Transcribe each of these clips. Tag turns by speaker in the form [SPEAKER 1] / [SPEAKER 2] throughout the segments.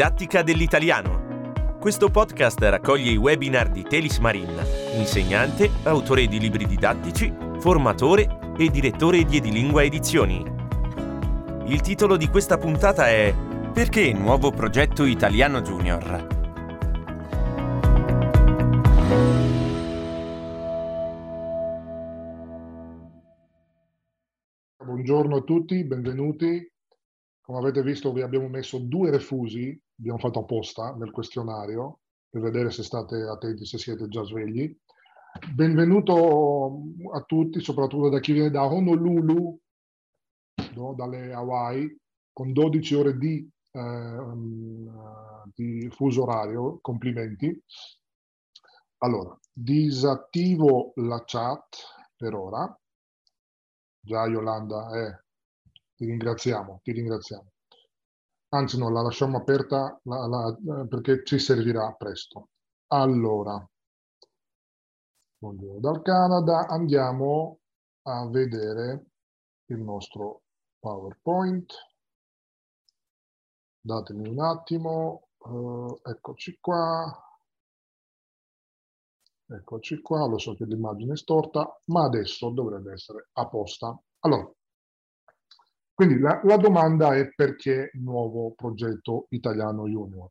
[SPEAKER 1] Didattica dell'italiano. Questo podcast raccoglie i webinar di Telis Marin, insegnante, autore di libri didattici, formatore e direttore di Edilingua Edizioni. Il titolo di questa puntata è Perché nuovo progetto Italiano Junior?
[SPEAKER 2] Buongiorno a tutti, benvenuti. Come avete visto vi abbiamo messo due refusi, abbiamo fatto apposta nel questionario per vedere se state attenti, se siete già svegli. Benvenuto a tutti, soprattutto da chi viene da Honolulu, no? dalle Hawaii, con 12 ore di, eh, di fuso orario. Complimenti. Allora, disattivo la chat per ora Già Yolanda, eh, ti ringraziamo, ti ringraziamo. Anzi no, la lasciamo aperta la, la, perché ci servirà presto. Allora, buongiorno dal Canada, andiamo a vedere il nostro PowerPoint. Datemi un attimo, uh, eccoci qua. Eccoci qua, lo so che l'immagine è storta, ma adesso dovrebbe essere a posta. Allora, quindi la, la domanda è perché nuovo progetto italiano junior?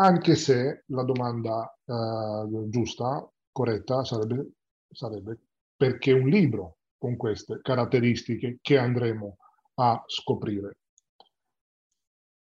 [SPEAKER 2] Anche se la domanda eh, giusta, corretta, sarebbe, sarebbe perché un libro con queste caratteristiche che andremo a scoprire.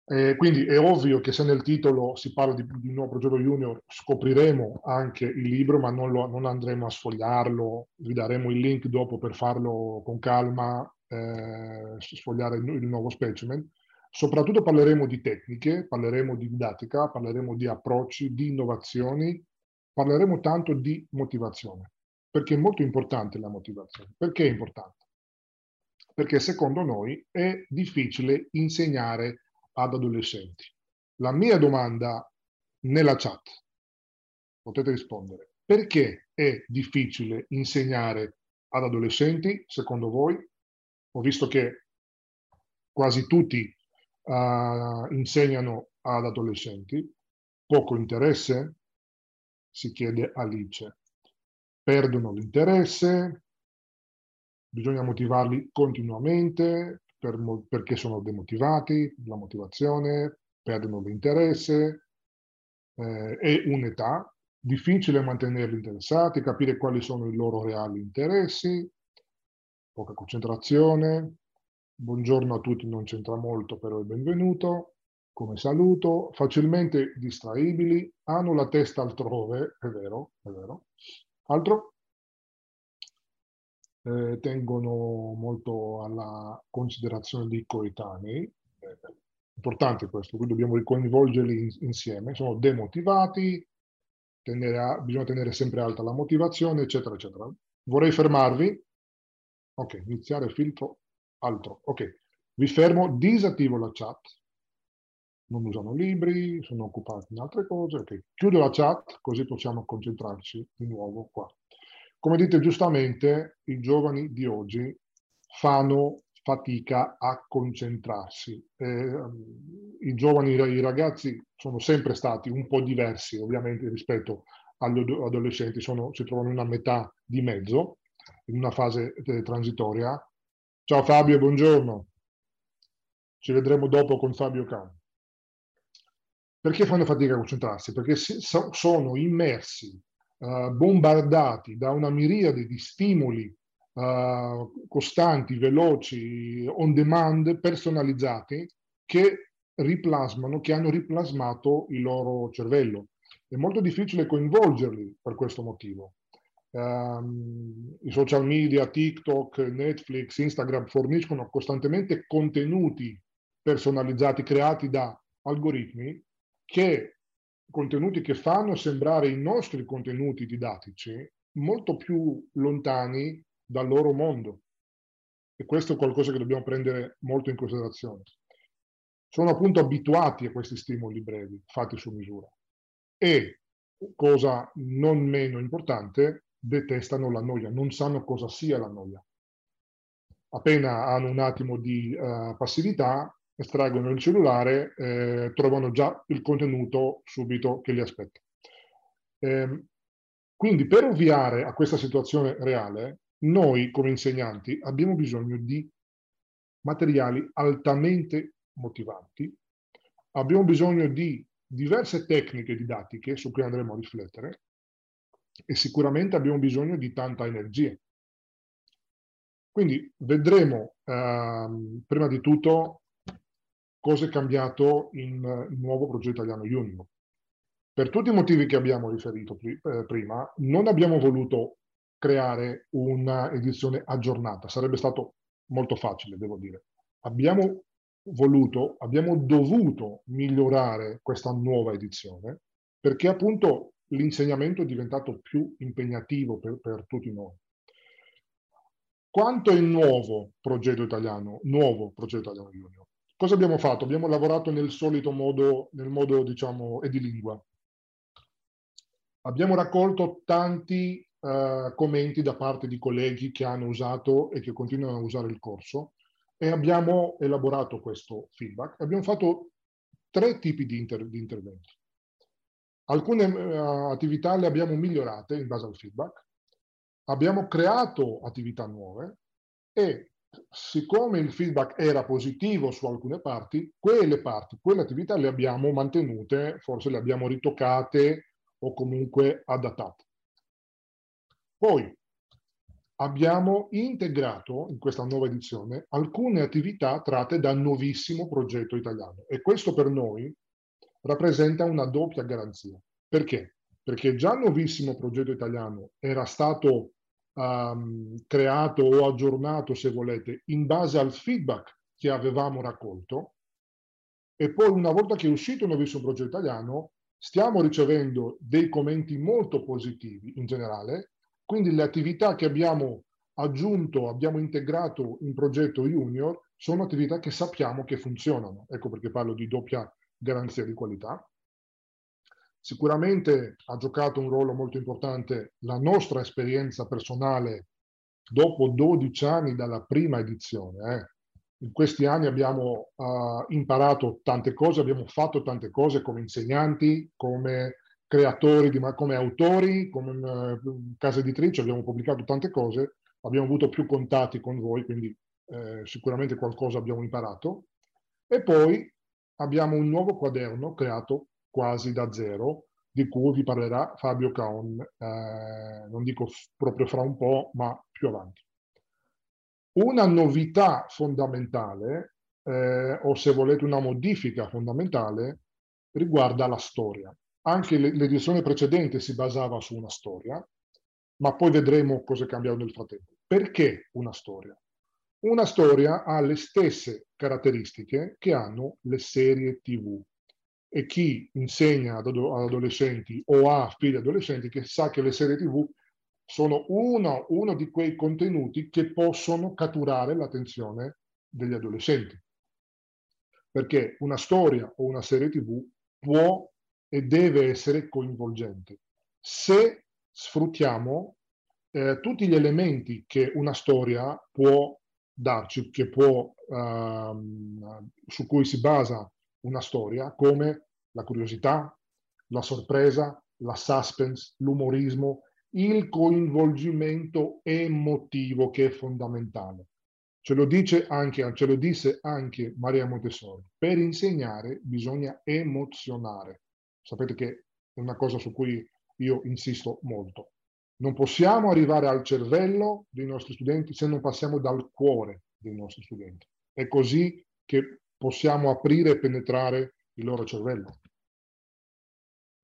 [SPEAKER 2] Eh, quindi è ovvio che se nel titolo si parla di, di nuovo progetto junior scopriremo anche il libro, ma non, lo, non, andremo a sfogliarlo, vi daremo il link dopo per farlo con calma, eh, sfogliare il, il nuovo specimen. Soprattutto parleremo di tecniche, parleremo di didattica, parleremo di approcci, di innovazioni, parleremo tanto di motivazione, perché è molto importante la motivazione. Perché è importante? Perché secondo noi è difficile insegnare ad adolescenti. La mia domanda nella chat, potete rispondere, perché è difficile insegnare ad adolescenti, secondo voi? Ho visto che quasi tutti uh, insegnano ad adolescenti, poco interesse, si chiede Alice. Perdono l'interesse, bisogna motivarli continuamente, per, perché sono demotivati, la motivazione, perdono l'interesse, eh, è un'età, difficile mantenerli interessati, capire quali sono i loro reali interessi, poca concentrazione, buongiorno a tutti, non c'entra molto, però è benvenuto, come saluto, facilmente distraibili, hanno la testa altrove, è vero, è vero. Altro? eh, tengono molto alla considerazione dei coetanei, eh, importante questo, quindi dobbiamo coinvolgerli in, insieme, sono demotivati, a, bisogna tenere sempre alta la motivazione, eccetera, eccetera. Vorrei fermarvi, ok, iniziare filtro, altro, ok, vi fermo, disattivo la chat, non usano libri, sono occupati in altre cose, ok, chiudo la chat così possiamo concentrarci di nuovo qua. Come dite giustamente, i giovani di oggi fanno fatica a concentrarsi. Eh, I giovani, i ragazzi sono sempre stati un po' diversi, ovviamente, rispetto agli adolescenti, sono, si trovano in una metà di mezzo, in una fase eh, transitoria. Ciao Fabio, buongiorno. Ci vedremo dopo con Fabio Can. Perché fanno fatica a concentrarsi? Perché sono immersi uh, bombardati da una miriade di stimoli uh, costanti, veloci, on demand, personalizzati, che riplasmano, che hanno riplasmato il loro cervello. È molto difficile coinvolgerli per questo motivo. Um, I social media, TikTok, Netflix, Instagram forniscono costantemente contenuti personalizzati creati da algoritmi che contenuti che fanno sembrare i nostri contenuti didattici molto più lontani dal loro mondo. E questo è qualcosa che dobbiamo prendere molto in considerazione. Sono appunto abituati a questi stimoli brevi, fatti su misura. E, cosa non meno importante, detestano la noia, non sanno cosa sia la noia. Appena hanno un attimo di uh, passività, estraggono il cellulare, eh, trovano già il contenuto subito che li aspetta. Eh, quindi per ovviare a questa situazione reale, noi come insegnanti abbiamo bisogno di materiali altamente motivanti, abbiamo bisogno di diverse tecniche didattiche su cui andremo a riflettere e sicuramente abbiamo bisogno di tanta energia. Quindi vedremo ehm, prima di tutto cosa è cambiato in il nuovo progetto italiano Junior. Per tutti i motivi che abbiamo riferito eh, prima, non abbiamo voluto creare una edizione aggiornata, sarebbe stato molto facile, devo dire. Abbiamo voluto, abbiamo dovuto migliorare questa nuova edizione perché appunto l'insegnamento è diventato più impegnativo per, per tutti noi. Quanto è il nuovo progetto italiano, nuovo progetto italiano junior? Cosa abbiamo fatto? Abbiamo lavorato nel solito modo, nel modo diciamo edilingua. Abbiamo raccolto tanti uh, commenti da parte di colleghi che hanno usato e che continuano a usare il corso e abbiamo elaborato questo feedback. Abbiamo fatto tre tipi di, inter di interventi. Alcune uh, attività le abbiamo migliorate in base al feedback, abbiamo creato attività nuove e siccome il feedback era positivo su alcune parti, quelle parti, quelle attività le abbiamo mantenute, forse le abbiamo ritoccate o comunque adattate. Poi abbiamo integrato in questa nuova edizione alcune attività tratte dal nuovissimo progetto italiano e questo per noi rappresenta una doppia garanzia. Perché? Perché già il nuovissimo progetto italiano era stato um, creato o aggiornato, se volete, in base al feedback che avevamo raccolto e poi una volta che è uscito il nuovissimo progetto italiano stiamo ricevendo dei commenti molto positivi in generale, quindi le attività che abbiamo aggiunto, abbiamo integrato in progetto Junior sono attività che sappiamo che funzionano. Ecco perché parlo di doppia garanzia di qualità. Sicuramente ha giocato un ruolo molto importante la nostra esperienza personale dopo 12 anni dalla prima edizione. Eh. In questi anni abbiamo uh, imparato tante cose, abbiamo fatto tante cose come insegnanti, come creatori, di, come autori, come uh, casa editrice, abbiamo pubblicato tante cose, abbiamo avuto più contatti con voi, quindi eh, sicuramente qualcosa abbiamo imparato. E poi abbiamo un nuovo quaderno creato quasi da zero, di cui vi parlerà Fabio Caon, eh, non dico proprio fra un po', ma più avanti. Una novità fondamentale, eh, o se volete una modifica fondamentale, riguarda la storia. Anche l'edizione precedente si basava su una storia, ma poi vedremo cosa è cambiato nel frattempo. Perché una storia? Una storia ha le stesse caratteristiche che hanno le serie TV. E chi insegna ad adolescenti o ha figli adolescenti che sa che le serie TV sono uno, uno di quei contenuti che possono catturare l'attenzione degli adolescenti. Perché una storia o una serie TV può e deve essere coinvolgente se sfruttiamo eh, tutti gli elementi che una storia può darci, che può, ehm, su cui si basa una storia, come la curiosità, la sorpresa, la suspense, l'umorismo, il coinvolgimento emotivo che è fondamentale. Ce lo, dice anche, ce lo disse anche Maria Montessori. Per insegnare bisogna emozionare. Sapete che è una cosa su cui io insisto molto. Non possiamo arrivare al cervello dei nostri studenti se non passiamo dal cuore dei nostri studenti. È così che possiamo aprire e penetrare il loro cervello.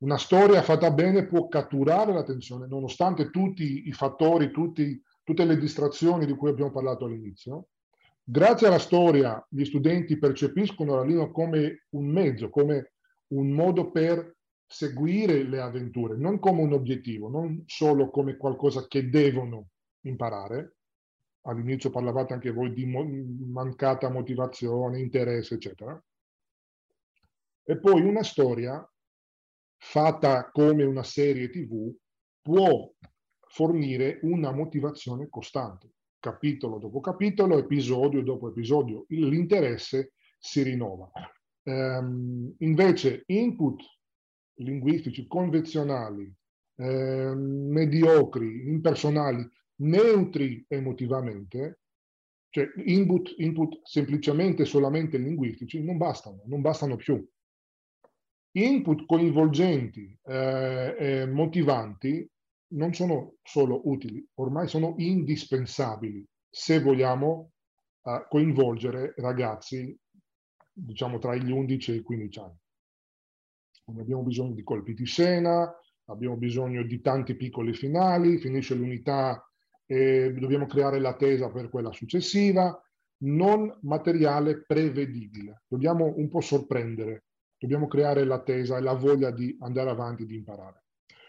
[SPEAKER 2] Una storia fatta bene può catturare l'attenzione, nonostante tutti i fattori, tutti, tutte le distrazioni di cui abbiamo parlato all'inizio. Grazie alla storia gli studenti percepiscono la lingua come un mezzo, come un modo per seguire le avventure, non come un obiettivo, non solo come qualcosa che devono imparare. All'inizio parlavate anche voi di mancata motivazione, interesse, eccetera. E poi una storia fatta come una serie tv può fornire una motivazione costante, capitolo dopo capitolo, episodio dopo episodio. L'interesse si rinnova. Um, invece input linguistici convenzionali, eh, mediocri, impersonali, neutri emotivamente, cioè input, input semplicemente solamente linguistici, non bastano, non bastano più. Input coinvolgenti, eh, eh, motivanti, non sono solo utili, ormai sono indispensabili se vogliamo eh, coinvolgere ragazzi, diciamo, tra gli 11 e i 15 anni. Abbiamo bisogno di colpi di scena, abbiamo bisogno di tanti piccoli finali, finisce l'unità e dobbiamo creare l'attesa per quella successiva, non materiale prevedibile. Dobbiamo un po' sorprendere, dobbiamo creare l'attesa e la voglia di andare avanti, di imparare.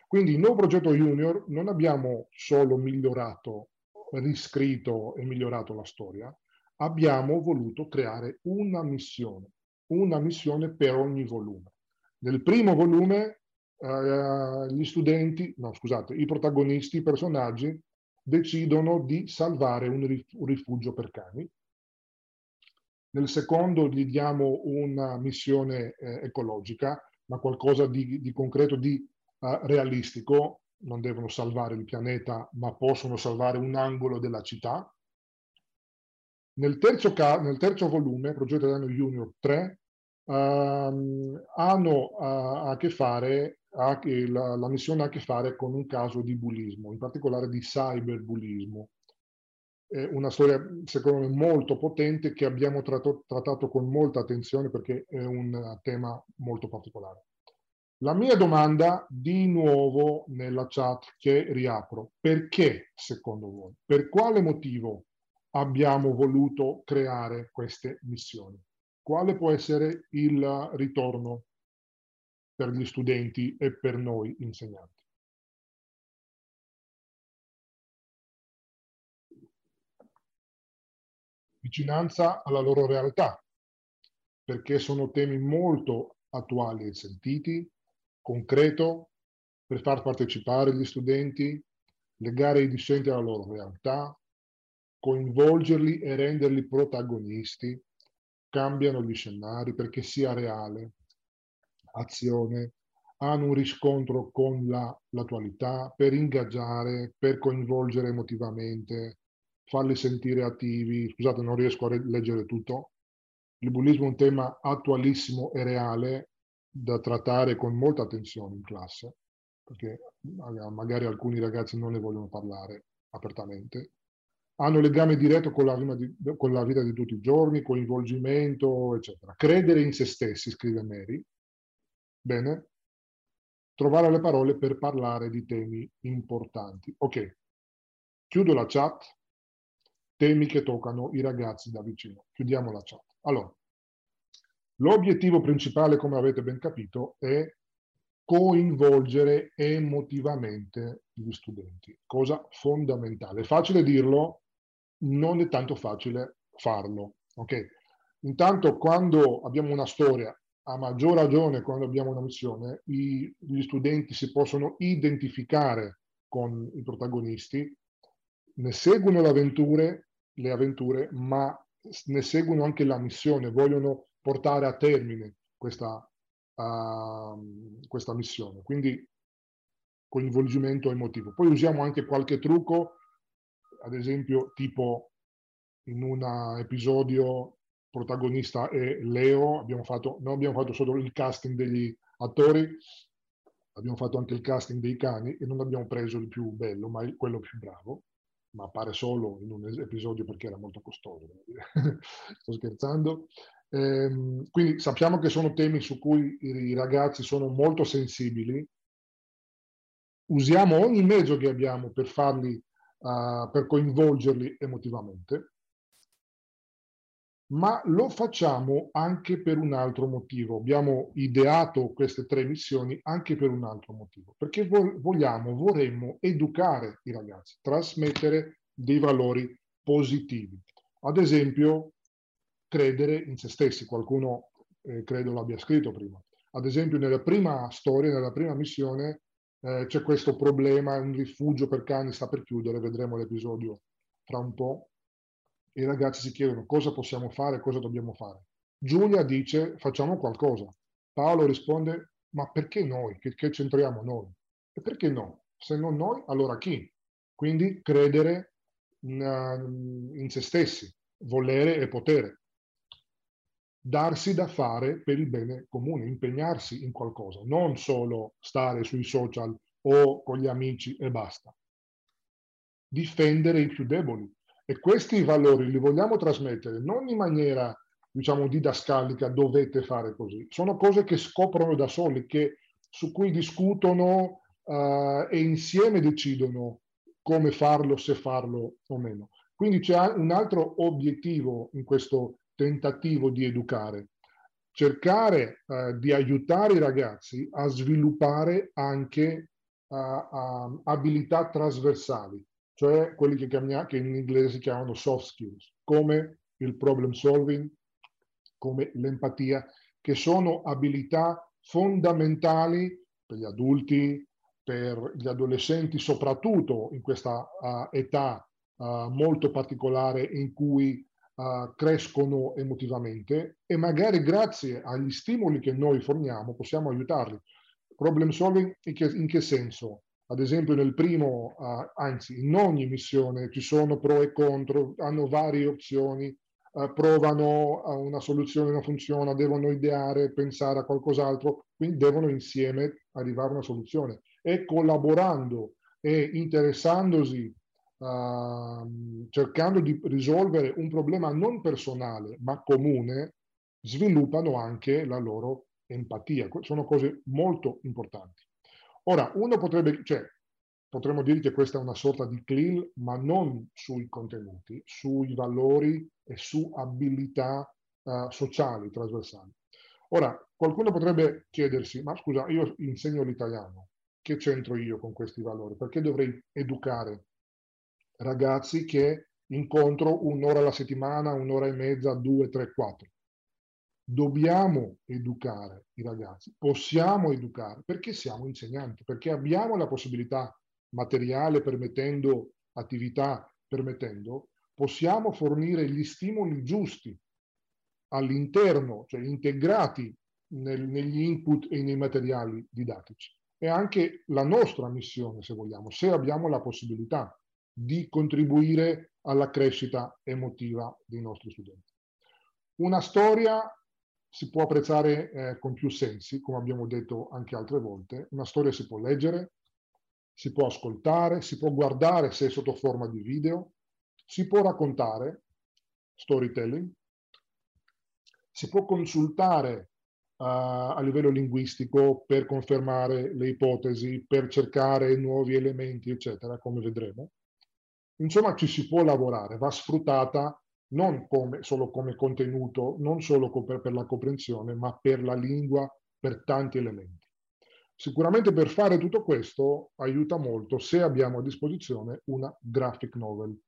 [SPEAKER 2] Quindi il nuovo progetto Junior non abbiamo solo migliorato, riscritto e migliorato la storia, abbiamo voluto creare una missione, una missione per ogni volume. Nel primo volume eh, gli studenti, no scusate, i protagonisti, i personaggi decidono di salvare un, rif- un rifugio per cani. Nel secondo gli diamo una missione eh, ecologica, ma qualcosa di, di concreto, di uh, realistico. Non devono salvare il pianeta, ma possono salvare un angolo della città. Nel terzo, nel terzo volume, Progetto Danno Junior 3, uh, hanno uh, a che fare ha, la, la, missione ha a che fare con un caso di bullismo, in particolare di cyberbullismo. È una storia, secondo me, molto potente che abbiamo tratto, trattato con molta attenzione perché è un tema molto particolare. La mia domanda di nuovo nella chat che riapro, perché secondo voi, per quale motivo abbiamo voluto creare queste missioni? Quale può essere il ritorno per gli studenti e per noi insegnanti. Vicinanza alla loro realtà, perché sono temi molto attuali e sentiti, concreto, per far partecipare gli studenti, legare i discenti alla loro realtà, coinvolgerli e renderli protagonisti, cambiano gli scenari perché sia reale, azione hanno un riscontro con la, l'attualità per ingaggiare, per coinvolgere emotivamente, farli sentire attivi. Scusate, non riesco a leggere tutto. Il bullismo è un tema attualissimo e reale da trattare con molta attenzione in classe, perché magari alcuni ragazzi non ne vogliono parlare apertamente. Hanno legame diretto con la, di, con la vita di tutti i giorni, coinvolgimento, eccetera. Credere in se stessi, scrive Mary, Bene? Trovare le parole per parlare di temi importanti. Ok, chiudo la chat. Temi che toccano i ragazzi da vicino. Chiudiamo la chat. Allora, l'obiettivo principale, come avete ben capito, è coinvolgere emotivamente gli studenti. Cosa fondamentale. È facile dirlo, non è tanto facile farlo. Ok? Intanto quando abbiamo una storia a maggior ragione quando abbiamo una missione, i, gli studenti si possono identificare con i protagonisti, ne seguono le avventure, le avventure ma ne seguono anche la missione, vogliono portare a termine questa, uh, questa missione. Quindi coinvolgimento emotivo. Poi usiamo anche qualche trucco, ad esempio tipo in un episodio protagonista è Leo, abbiamo fatto, non abbiamo fatto solo il casting degli attori, abbiamo fatto anche il casting dei cani e non abbiamo preso il più bello, ma quello più bravo, ma appare solo in un episodio perché era molto costoso. Sto scherzando. Ehm, quindi sappiamo che sono temi su cui i ragazzi sono molto sensibili. Usiamo ogni mezzo che abbiamo per farli, uh, per coinvolgerli emotivamente ma lo facciamo anche per un altro motivo. Abbiamo ideato queste tre missioni anche per un altro motivo, perché vogliamo, vorremmo educare i ragazzi, trasmettere dei valori positivi. Ad esempio, credere in se stessi. Qualcuno eh, credo l'abbia scritto prima. Ad esempio, nella prima storia, nella prima missione, eh, c'è questo problema, un rifugio per cani sta per chiudere, vedremo l'episodio fra un po' i ragazzi si chiedono cosa possiamo fare, cosa dobbiamo fare. Giulia dice facciamo qualcosa. Paolo risponde ma perché noi? Che, che c'entriamo noi? E perché no? Se non noi, allora chi? Quindi credere in, in se stessi, volere e potere. Darsi da fare per il bene comune, impegnarsi in qualcosa, non solo stare sui social o con gli amici e basta. Difendere i più deboli. E questi valori li vogliamo trasmettere non in maniera, diciamo, didascalica, dovete fare così. Sono cose che scoprono da soli, che, su cui discutono uh, e insieme decidono come farlo, se farlo o meno. Quindi c'è un altro obiettivo in questo tentativo di educare, cercare uh, di aiutare i ragazzi a sviluppare anche uh, uh, abilità trasversali, cioè quelli che, chiamia, che in inglese si chiamano soft skills, come il problem solving, come l'empatia, che sono abilità fondamentali per gli adulti, per gli adolescenti, soprattutto in questa uh, età uh, molto particolare in cui uh, crescono emotivamente e magari grazie agli stimoli che noi forniamo possiamo aiutarli. Problem solving in che, in che senso? Ad esempio nel primo, anzi in ogni missione ci sono pro e contro, hanno varie opzioni, provano una soluzione non funziona, devono ideare, pensare a qualcos'altro, quindi devono insieme arrivare a una soluzione e collaborando e interessandosi, uh, cercando di risolvere un problema non personale ma comune, sviluppano anche la loro empatia. Sono cose molto importanti. Ora, uno potrebbe, cioè, potremmo dire che questa è una sorta di CLIL, ma non sui contenuti, sui valori e su abilità uh, sociali, trasversali. Ora, qualcuno potrebbe chiedersi, ma scusa, io insegno l'italiano, che c'entro io con questi valori? Perché dovrei educare ragazzi che incontro un'ora alla settimana, un'ora e mezza, due, tre, quattro? Dobbiamo educare i ragazzi, possiamo educare perché siamo insegnanti, perché abbiamo la possibilità materiale permettendo, attività permettendo, possiamo fornire gli stimoli giusti all'interno, cioè integrati nel, negli input e nei materiali didattici è anche la nostra missione, se vogliamo, se abbiamo la possibilità di contribuire alla crescita emotiva dei nostri studenti. Una storia si può apprezzare eh, con più sensi, come abbiamo detto anche altre volte. Una storia si può leggere, si può ascoltare, si può guardare se è sotto forma di video, si può raccontare, storytelling, si può consultare a livello linguistico per confermare le ipotesi, per cercare nuovi elementi, eccetera, come vedremo. Insomma, ci si può lavorare, va sfruttata non come, solo come contenuto, non solo per, la comprensione, ma per la lingua, per tanti elementi. Sicuramente per fare tutto questo aiuta molto se abbiamo a disposizione una graphic novel,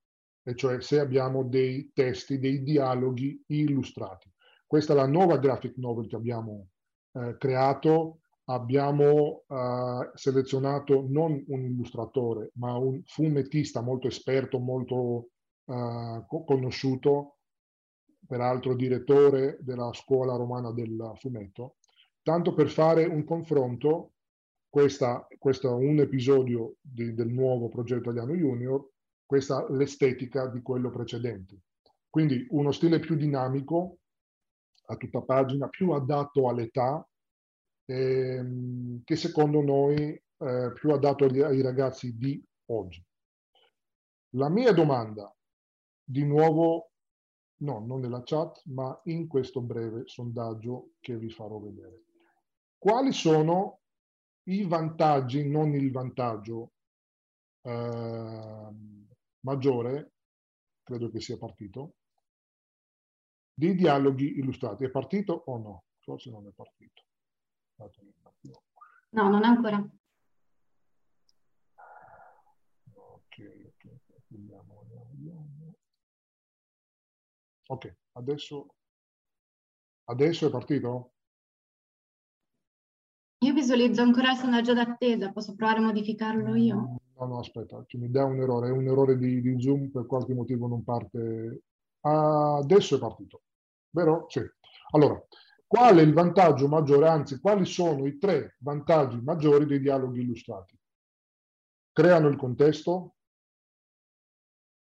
[SPEAKER 2] e cioè se abbiamo dei testi, dei dialoghi illustrati. Questa è la nuova graphic novel che abbiamo eh, creato. Abbiamo eh, selezionato non un illustratore, ma un fumettista molto esperto, molto eh, conosciuto, peraltro direttore della scuola romana del fumetto, tanto per fare un confronto. Questo è un episodio di, del nuovo progetto Italiano Junior, questa l'estetica di quello precedente. Quindi uno stile più dinamico, a tutta pagina, più adatto all'età, ehm, che secondo noi eh, più adatto agli, ai ragazzi di oggi. La mia domanda, di nuovo, no, non nella chat, ma in questo breve sondaggio che vi farò vedere. Quali sono i vantaggi, non il vantaggio eh, maggiore, credo che sia partito, dei dialoghi illustrati. È partito o no? Forse non è partito.
[SPEAKER 3] No, non ancora.
[SPEAKER 2] Ok, ok, vediamo, vediamo. Ok, adesso, adesso è partito?
[SPEAKER 3] Io visualizzo ancora il sondaggio d'attesa, posso provare a modificarlo io?
[SPEAKER 2] Mm, no, no, aspetta, mi dà un errore, è un errore di, di Zoom, per qualche motivo non parte. Ah, adesso è partito, vero? Sì. Allora, qual è il vantaggio maggiore, anzi, quali sono i tre vantaggi maggiori dei dialoghi illustrati? Creano il contesto?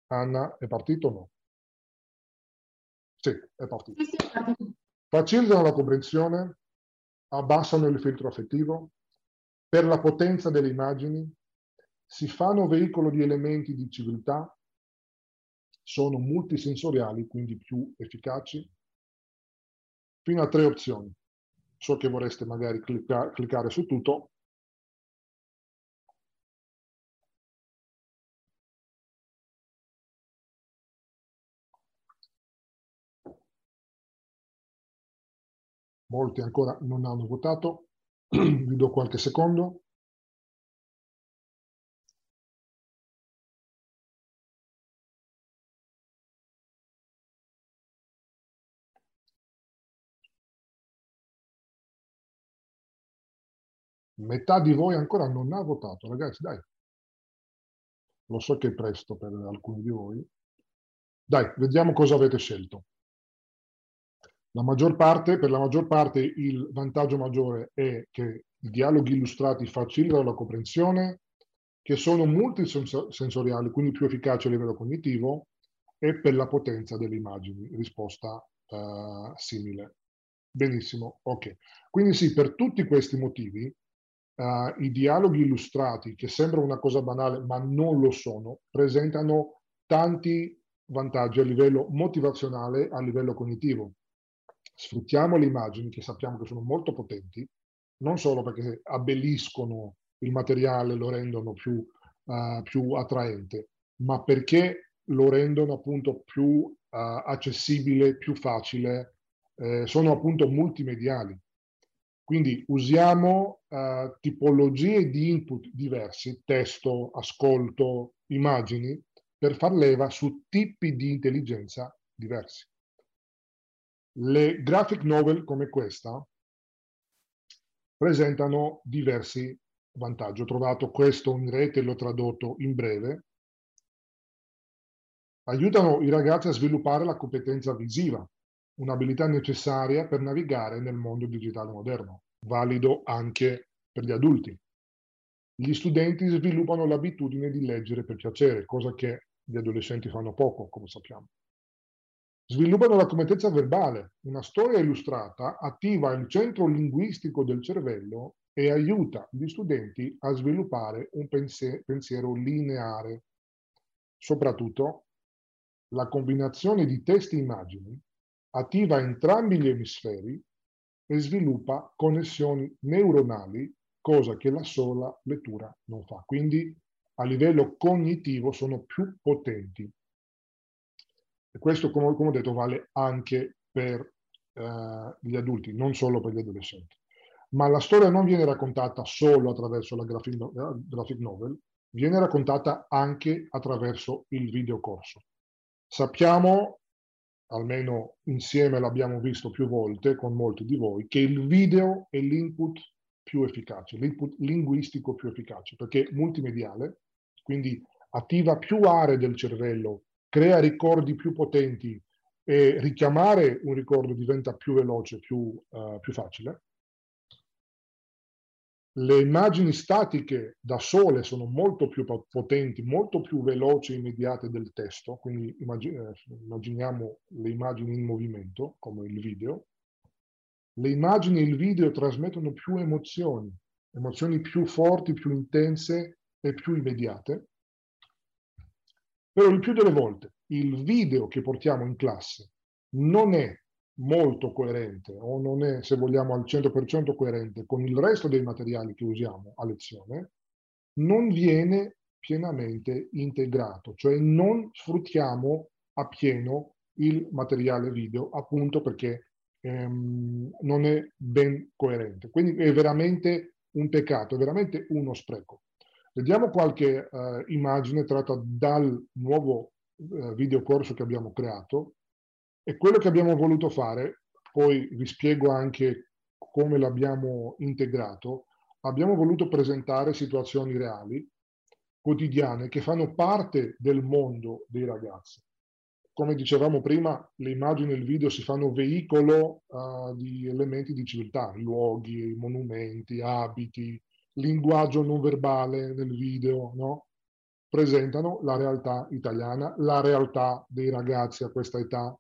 [SPEAKER 2] Anna, è partito o no? Sì, è partito. Facilitano la comprensione? Abbassano il filtro affettivo? Per la potenza delle immagini? Si fanno veicolo di elementi di civiltà? Sono multisensoriali, quindi più efficaci? Fino a tre opzioni. So che vorreste magari clicca, cliccare su tutto. Molti ancora non hanno votato. Vi do qualche secondo. Metà di voi ancora non ha votato, ragazzi, dai. Lo so che è presto per alcuni di voi. Dai, vediamo cosa avete scelto. La maggior parte, per la maggior parte il vantaggio maggiore è che i dialoghi illustrati facilitano la comprensione, che sono multisensoriali, quindi più efficaci a livello cognitivo, e per la potenza delle immagini. Risposta uh, simile. Benissimo, ok. Quindi sì, per tutti questi motivi uh, i dialoghi illustrati, che sembra una cosa banale, ma non lo sono, presentano tanti vantaggi a livello motivazionale, a livello cognitivo. Sfruttiamo le immagini, che sappiamo che sono molto potenti, non solo perché abbelliscono il materiale, lo rendono più, uh, più attraente, ma perché lo rendono appunto più uh, accessibile, più facile, eh, sono appunto multimediali. Quindi usiamo uh, tipologie di input diversi, testo, ascolto, immagini, per far leva su tipi di intelligenza diversi. Le graphic novel come questa presentano diversi vantaggi. Ho trovato questo in rete l'ho tradotto in breve. Aiutano i ragazzi a sviluppare la competenza visiva, un'abilità necessaria per navigare nel mondo digitale moderno, valido anche per gli adulti. Gli studenti sviluppano l'abitudine di leggere per piacere, cosa che gli adolescenti fanno poco, come sappiamo. Sviluppano la competenza verbale. Una storia illustrata attiva il centro linguistico del cervello e aiuta gli studenti a sviluppare un pensiero lineare. Soprattutto, la combinazione di testi e immagini attiva entrambi gli emisferi e sviluppa connessioni neuronali, cosa che la sola lettura non fa. Quindi a livello cognitivo sono più potenti. E questo, come, ho detto, vale anche per eh, gli adulti, non solo per gli adolescenti. Ma la storia non viene raccontata solo attraverso la graphic, graphic novel, viene raccontata anche attraverso il videocorso. Sappiamo almeno insieme l'abbiamo visto più volte con molti di voi, che il video è l'input più efficace, l'input linguistico più efficace, perché è multimediale, quindi attiva più aree del cervello, crea ricordi più potenti e richiamare un ricordo diventa più veloce, più, uh, più facile le immagini statiche da sole sono molto più potenti, molto più veloci e immediate del testo, quindi eh, immaginiamo le immagini in movimento, come il video. Le immagini e il video trasmettono più emozioni, emozioni più forti, più intense e più immediate. Però il più delle volte il video che portiamo in classe non è molto coerente o non è, se vogliamo, al 100% coerente con il resto dei materiali che usiamo a lezione, non viene pienamente integrato, cioè non sfruttiamo a pieno il materiale video appunto perché ehm, non è ben coerente. Quindi è veramente un peccato, è veramente uno spreco. Vediamo qualche eh, immagine tratta dal nuovo eh, videocorso che abbiamo creato e quello che abbiamo voluto fare, poi vi spiego anche come l'abbiamo integrato, abbiamo voluto presentare situazioni reali, quotidiane, che fanno parte del mondo dei ragazzi. come dicevamo prima, le immagini e il video si fanno veicolo uh, di elementi di civiltà, luoghi, monumenti, abiti, linguaggio non verbale nel video, no? presentano la realtà italiana, la realtà dei ragazzi a questa età.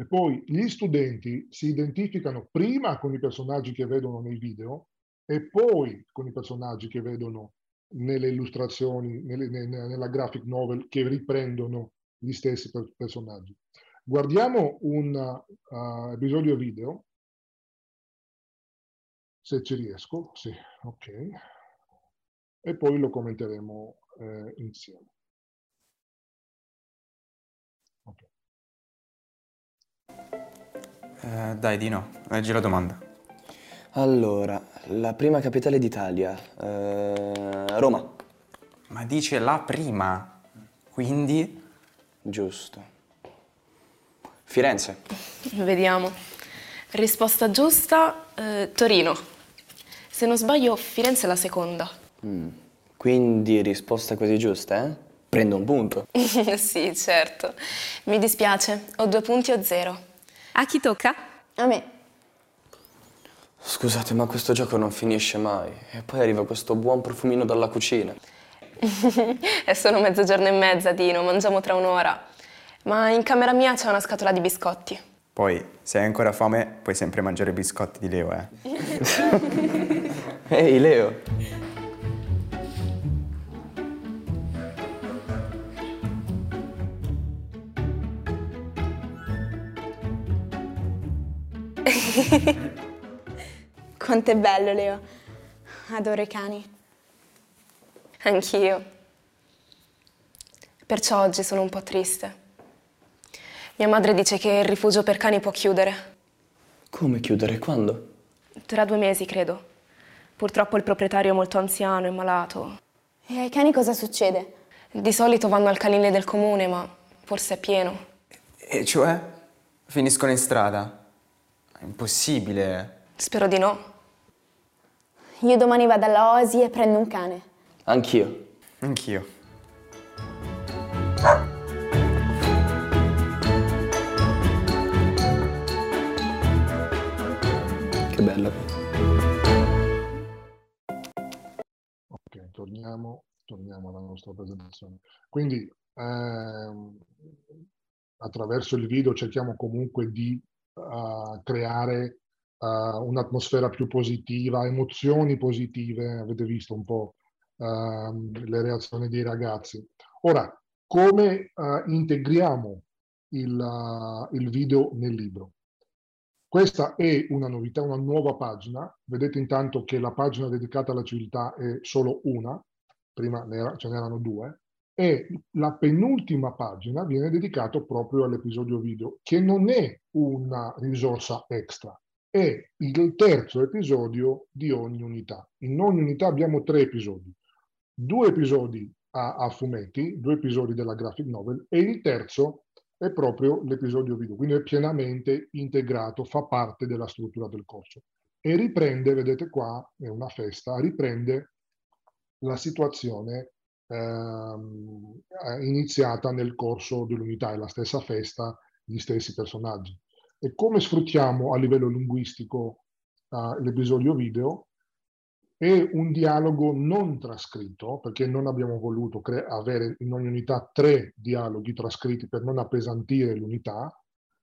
[SPEAKER 2] E poi gli studenti si identificano prima con i personaggi che vedono nei video e poi con i personaggi che vedono nelle illustrazioni, nelle, nella graphic novel che riprendono gli stessi personaggi. Guardiamo un uh, episodio video, se ci riesco, sì, ok, e poi lo commenteremo eh, insieme.
[SPEAKER 4] Eh, dai Dino, leggi la domanda.
[SPEAKER 5] Allora, la prima capitale d'Italia, eh, Roma.
[SPEAKER 4] Ma dice la prima, quindi...
[SPEAKER 5] Giusto. Firenze.
[SPEAKER 6] Vediamo. Risposta giusta, eh, Torino. Se non sbaglio, Firenze è la seconda.
[SPEAKER 5] Mm. Quindi risposta quasi giusta, eh? Prendo un punto.
[SPEAKER 6] sì, certo. Mi dispiace, ho due punti o zero.
[SPEAKER 7] A chi tocca?
[SPEAKER 3] A me.
[SPEAKER 5] Scusate, ma questo gioco non finisce mai. E poi arriva questo buon profumino dalla cucina.
[SPEAKER 6] È solo mezzogiorno e mezza, Dino, mangiamo tra un'ora. Ma in camera mia c'è una scatola di biscotti.
[SPEAKER 4] Poi, se hai ancora fame, puoi sempre mangiare i biscotti di Leo, eh.
[SPEAKER 5] Ehi, Leo.
[SPEAKER 7] Quanto è bello, Leo. Adoro i cani.
[SPEAKER 6] Anch'io. Perciò oggi sono un po' triste. Mia madre dice che il rifugio per cani può chiudere.
[SPEAKER 5] Come chiudere? Quando?
[SPEAKER 6] Tra due mesi, credo. Purtroppo il proprietario è molto anziano e malato.
[SPEAKER 7] E ai cani cosa succede?
[SPEAKER 6] Di solito vanno al canile del comune, ma forse è pieno.
[SPEAKER 4] E cioè? Finiscono in strada? È impossibile.
[SPEAKER 6] Spero di no.
[SPEAKER 7] Io domani vado alla Osi e prendo un cane.
[SPEAKER 5] Anch'io.
[SPEAKER 4] Anch'io.
[SPEAKER 5] Che bello.
[SPEAKER 2] Ok, torniamo, torniamo alla nostra presentazione. Quindi ehm, attraverso il video cerchiamo comunque di uh, creare uh, un'atmosfera più positiva, emozioni positive, avete visto un po' uh, le reazioni dei ragazzi. Ora, come uh, integriamo il, uh, il video nel libro? Questa è una novità, una nuova pagina. Vedete intanto che la pagina dedicata alla civiltà è solo una, prima ce n'erano due, e la penultima pagina viene dedicata proprio all'episodio video, che non è una risorsa extra, è il terzo episodio di ogni unità. In ogni unità abbiamo tre episodi due episodi a, a, fumetti, due episodi della graphic novel e il terzo è proprio l'episodio video, quindi è pienamente integrato, fa parte della struttura del corso. E riprende, vedete qua, è una festa, riprende la situazione ehm, iniziata nel corso dell'unità, è la stessa festa, gli stessi personaggi. E come sfruttiamo a livello linguistico uh, l'episodio video? e un dialogo non trascritto, perché non abbiamo voluto cre- avere in ogni unità tre dialoghi trascritti per non appesantire l'unità,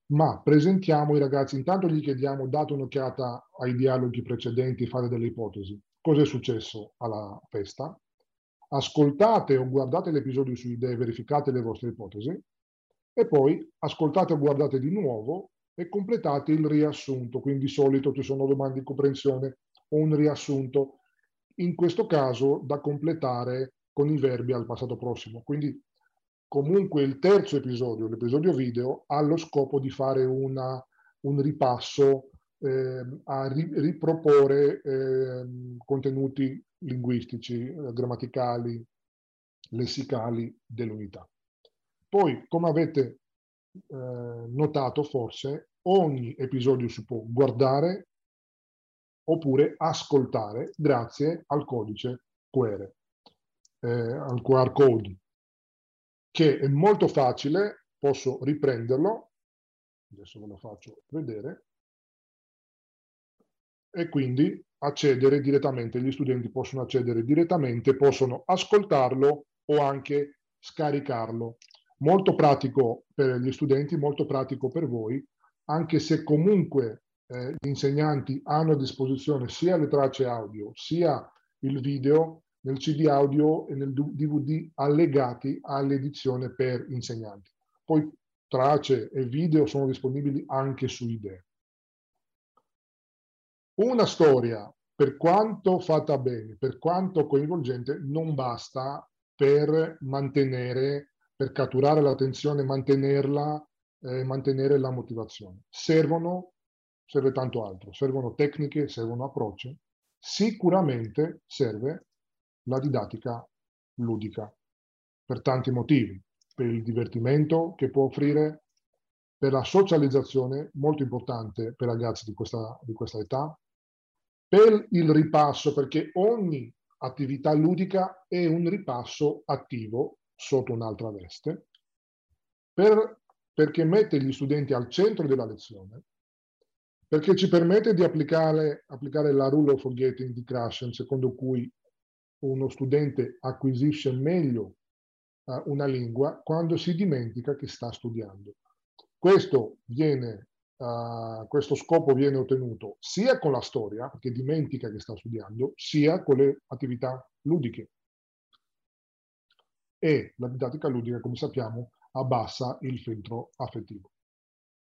[SPEAKER 2] ma presentiamo i ragazzi, intanto gli chiediamo, date un'occhiata ai dialoghi precedenti, fate delle ipotesi. Cosa è successo alla festa? Ascoltate o guardate l'episodio su idee, verificate le vostre ipotesi e poi ascoltate o guardate di nuovo e completate il riassunto. Quindi di solito ci sono domande di comprensione o un riassunto in questo caso da completare con i verbi al passato prossimo. Quindi comunque il terzo episodio, l'episodio video, ha lo scopo di fare una, un ripasso, eh, a ri, riproporre eh, contenuti linguistici, eh, grammaticali, lessicali dell'unità. Poi, come avete eh, notato forse, ogni episodio si può guardare oppure ascoltare grazie al codice QR, eh, al QR code, che è molto facile, posso riprenderlo, adesso ve lo faccio vedere, e quindi accedere direttamente, gli studenti possono accedere direttamente, possono ascoltarlo o anche scaricarlo. Molto pratico per gli studenti, molto pratico per voi, anche se comunque eh, gli insegnanti hanno a disposizione sia le tracce audio sia il video nel CD audio e nel DVD allegati all'edizione per insegnanti. Poi tracce e video sono disponibili anche su IDE. Una storia, per quanto fatta bene, per quanto coinvolgente, non basta per mantenere, per catturare l'attenzione, mantenerla, eh, mantenere la motivazione. Servono, serve tanto altro, servono tecniche, servono approcci. Sicuramente serve la didattica ludica, per tanti motivi, per il divertimento che può offrire, per la socializzazione, molto importante per ragazzi di questa, di questa età, per il ripasso, perché ogni attività ludica è un ripasso attivo sotto un'altra veste, per, perché mette gli studenti al centro della lezione, perché ci permette di applicare, applicare la rule of forgetting di Krashen, secondo cui uno studente acquisisce meglio uh, una lingua quando si dimentica che sta studiando. Questo viene Uh, questo scopo viene ottenuto sia con la storia, che dimentica che sta studiando, sia con le attività ludiche. E la didattica ludica, come sappiamo, abbassa il filtro affettivo.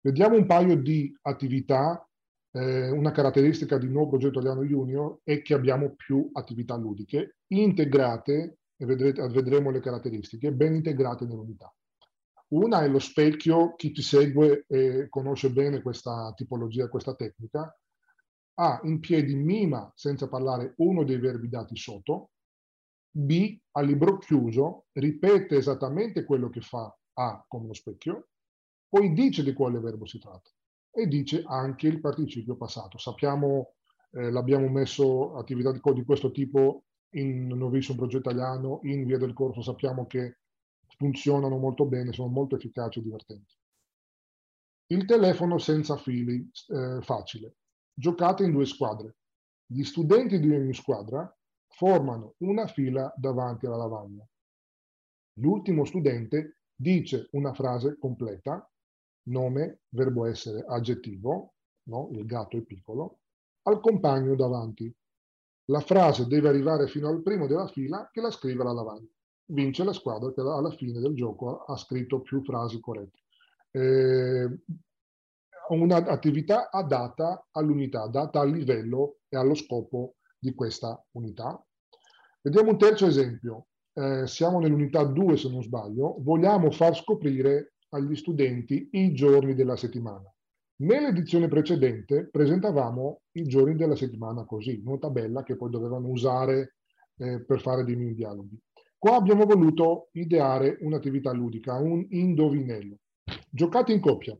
[SPEAKER 2] Vediamo un paio di attività. Eh, una caratteristica di nuovo progetto Italiano Junior è che abbiamo più attività ludiche integrate, e vedrete, vedremo le caratteristiche, ben integrate nell'unità. Una è lo specchio, chi ti segue e conosce bene questa tipologia, questa tecnica, ha in piedi mima, senza parlare, uno dei verbi dati sotto, B, a libro chiuso, ripete esattamente quello che fa A come lo specchio, poi dice di quale verbo si tratta e dice anche il participio passato. Sappiamo, eh, l'abbiamo messo attività di, di questo tipo in Novissimo Progetto Italiano, in via del corso. Sappiamo che funzionano molto bene, sono molto efficaci e divertenti. Il telefono senza fili, eh, facile. Giocate in due squadre. Gli studenti di ogni squadra formano una fila davanti alla lavagna. L'ultimo studente dice una frase completa, nome, verbo essere, aggettivo, no? il gatto è piccolo, al compagno davanti. La frase deve arrivare fino al primo della fila che la scrive alla lavagna vince la squadra che alla fine del gioco ha scritto più frasi corrette. Eh, un'attività adatta all'unità, adatta al livello e allo scopo di questa unità. Vediamo un terzo esempio. Eh, siamo nell'unità 2 se non sbaglio, vogliamo far scoprire agli studenti i giorni della settimana. Nell'edizione precedente presentavamo i giorni della settimana così, una tabella che poi dovevano usare eh, per fare dei mini dialoghi. Qua abbiamo voluto ideare un'attività ludica, un indovinello. Giocate in coppia,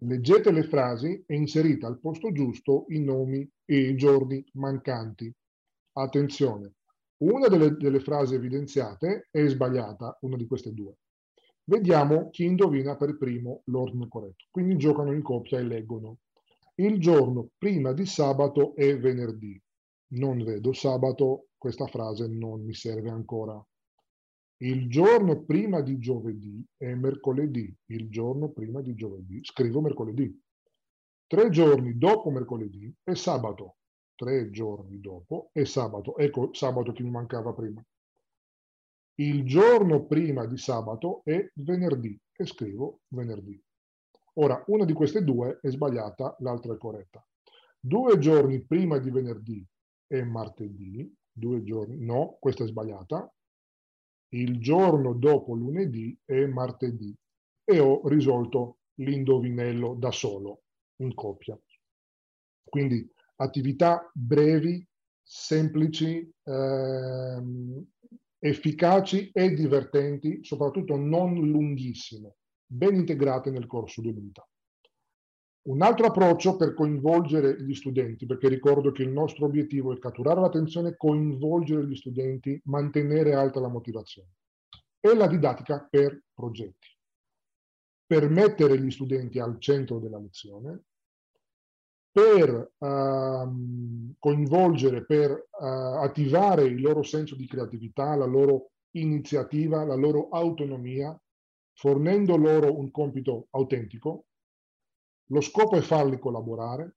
[SPEAKER 2] leggete le frasi e inserite al posto giusto i nomi e i giorni mancanti. Attenzione, una delle, delle frasi evidenziate è sbagliata, una di queste due. Vediamo chi indovina per primo l'ordine corretto. Quindi giocano in coppia e leggono. Il giorno prima di sabato è venerdì. Non vedo sabato, questa frase non mi serve ancora. Il giorno prima di giovedì è mercoledì, il giorno prima di giovedì, scrivo mercoledì. Tre giorni dopo mercoledì è sabato, tre giorni dopo è sabato. Ecco sabato che mi mancava prima. Il giorno prima di sabato è venerdì e scrivo venerdì. Ora, una di queste due è sbagliata, l'altra è corretta. Due giorni prima di venerdì è martedì, due giorni, no, questa è sbagliata, il giorno dopo lunedì è martedì e ho risolto l'indovinello da solo, in coppia. Quindi attività brevi, semplici, ehm, efficaci e divertenti, soprattutto non lunghissime, ben integrate nel corso di unità. Un altro approccio per coinvolgere gli studenti, perché ricordo che il nostro obiettivo è catturare l'attenzione, coinvolgere gli studenti, mantenere alta la motivazione. e la didattica per progetti. Per mettere gli studenti al centro della lezione, per uh, coinvolgere, per uh, attivare il loro senso di creatività, la loro iniziativa, la loro autonomia, fornendo loro un compito autentico. Lo scopo è farli collaborare,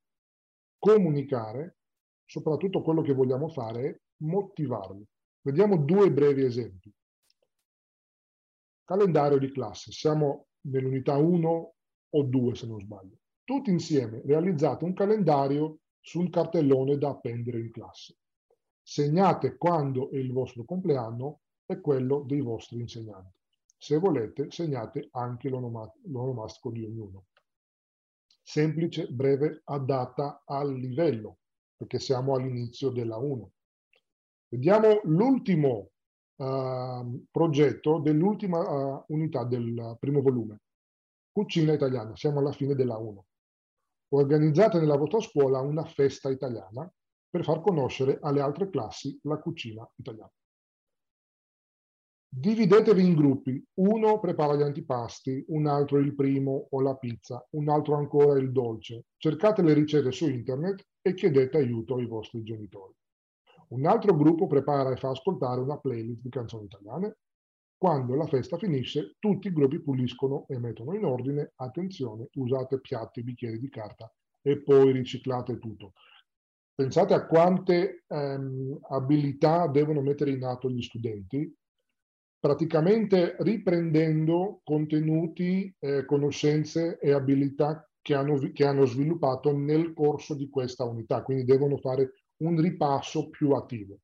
[SPEAKER 2] comunicare, soprattutto quello che vogliamo fare è motivarli. Vediamo due brevi esempi. Calendario di classe, siamo nell'unità 1 o 2 se non sbaglio. Tutti insieme realizzate un calendario sul cartellone da appendere in classe. Segnate quando è il vostro compleanno e quello dei vostri insegnanti. Se volete, segnate anche l'onomastico di ognuno. Semplice, breve, adatta al livello, perché siamo all'inizio della 1. Vediamo l'ultimo uh, progetto dell'ultima uh, unità del primo volume. Cucina italiana, siamo alla fine della 1. Organizzate nella vostra scuola una festa italiana per far conoscere alle altre classi la cucina italiana. Dividetevi in gruppi, uno prepara gli antipasti, un altro il primo o la pizza, un altro ancora il dolce. Cercate le ricette su internet e chiedete aiuto ai vostri genitori. Un altro gruppo prepara e fa ascoltare una playlist di canzoni italiane. Quando la festa finisce, tutti i gruppi puliscono e mettono in ordine. Attenzione, usate piatti, bicchieri di carta e poi riciclate tutto. Pensate a quante ehm, abilità devono mettere in atto gli studenti praticamente riprendendo contenuti, eh, conoscenze e abilità che hanno, che hanno sviluppato nel corso di questa unità, quindi devono fare un ripasso più attivo.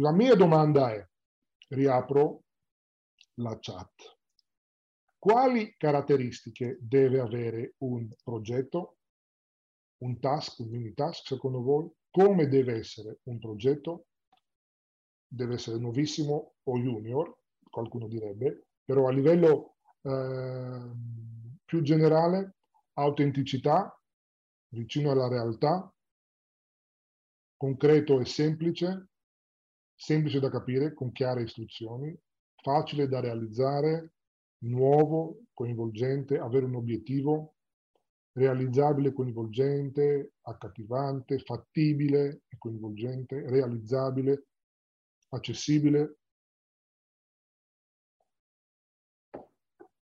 [SPEAKER 2] La mia domanda è, riapro la chat, quali caratteristiche deve avere un progetto, un task, un mini task secondo voi? Come deve essere un progetto? Deve essere nuovissimo o junior, qualcuno direbbe, però a livello eh, più generale, autenticità, vicino alla realtà, concreto e semplice, semplice da capire, con chiare istruzioni, facile da realizzare, nuovo, coinvolgente, avere un obiettivo, realizzabile, coinvolgente, accattivante, fattibile e coinvolgente, realizzabile, accessibile,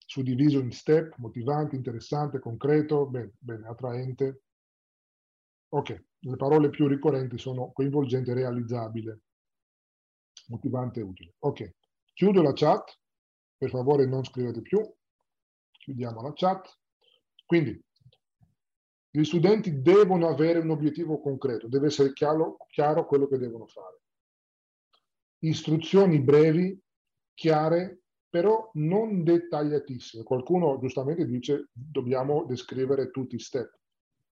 [SPEAKER 2] suddiviso in step, motivante, interessante, concreto, bene, bene, attraente. Ok, le parole più ricorrenti sono coinvolgente, realizzabile, motivante e utile. Ok, chiudo la chat, per favore non scrivete più, chiudiamo la chat. Quindi, gli studenti devono avere un obiettivo concreto, deve essere chiaro, chiaro quello che devono fare istruzioni brevi, chiare, però non dettagliatissime. Qualcuno giustamente dice dobbiamo descrivere tutti i step,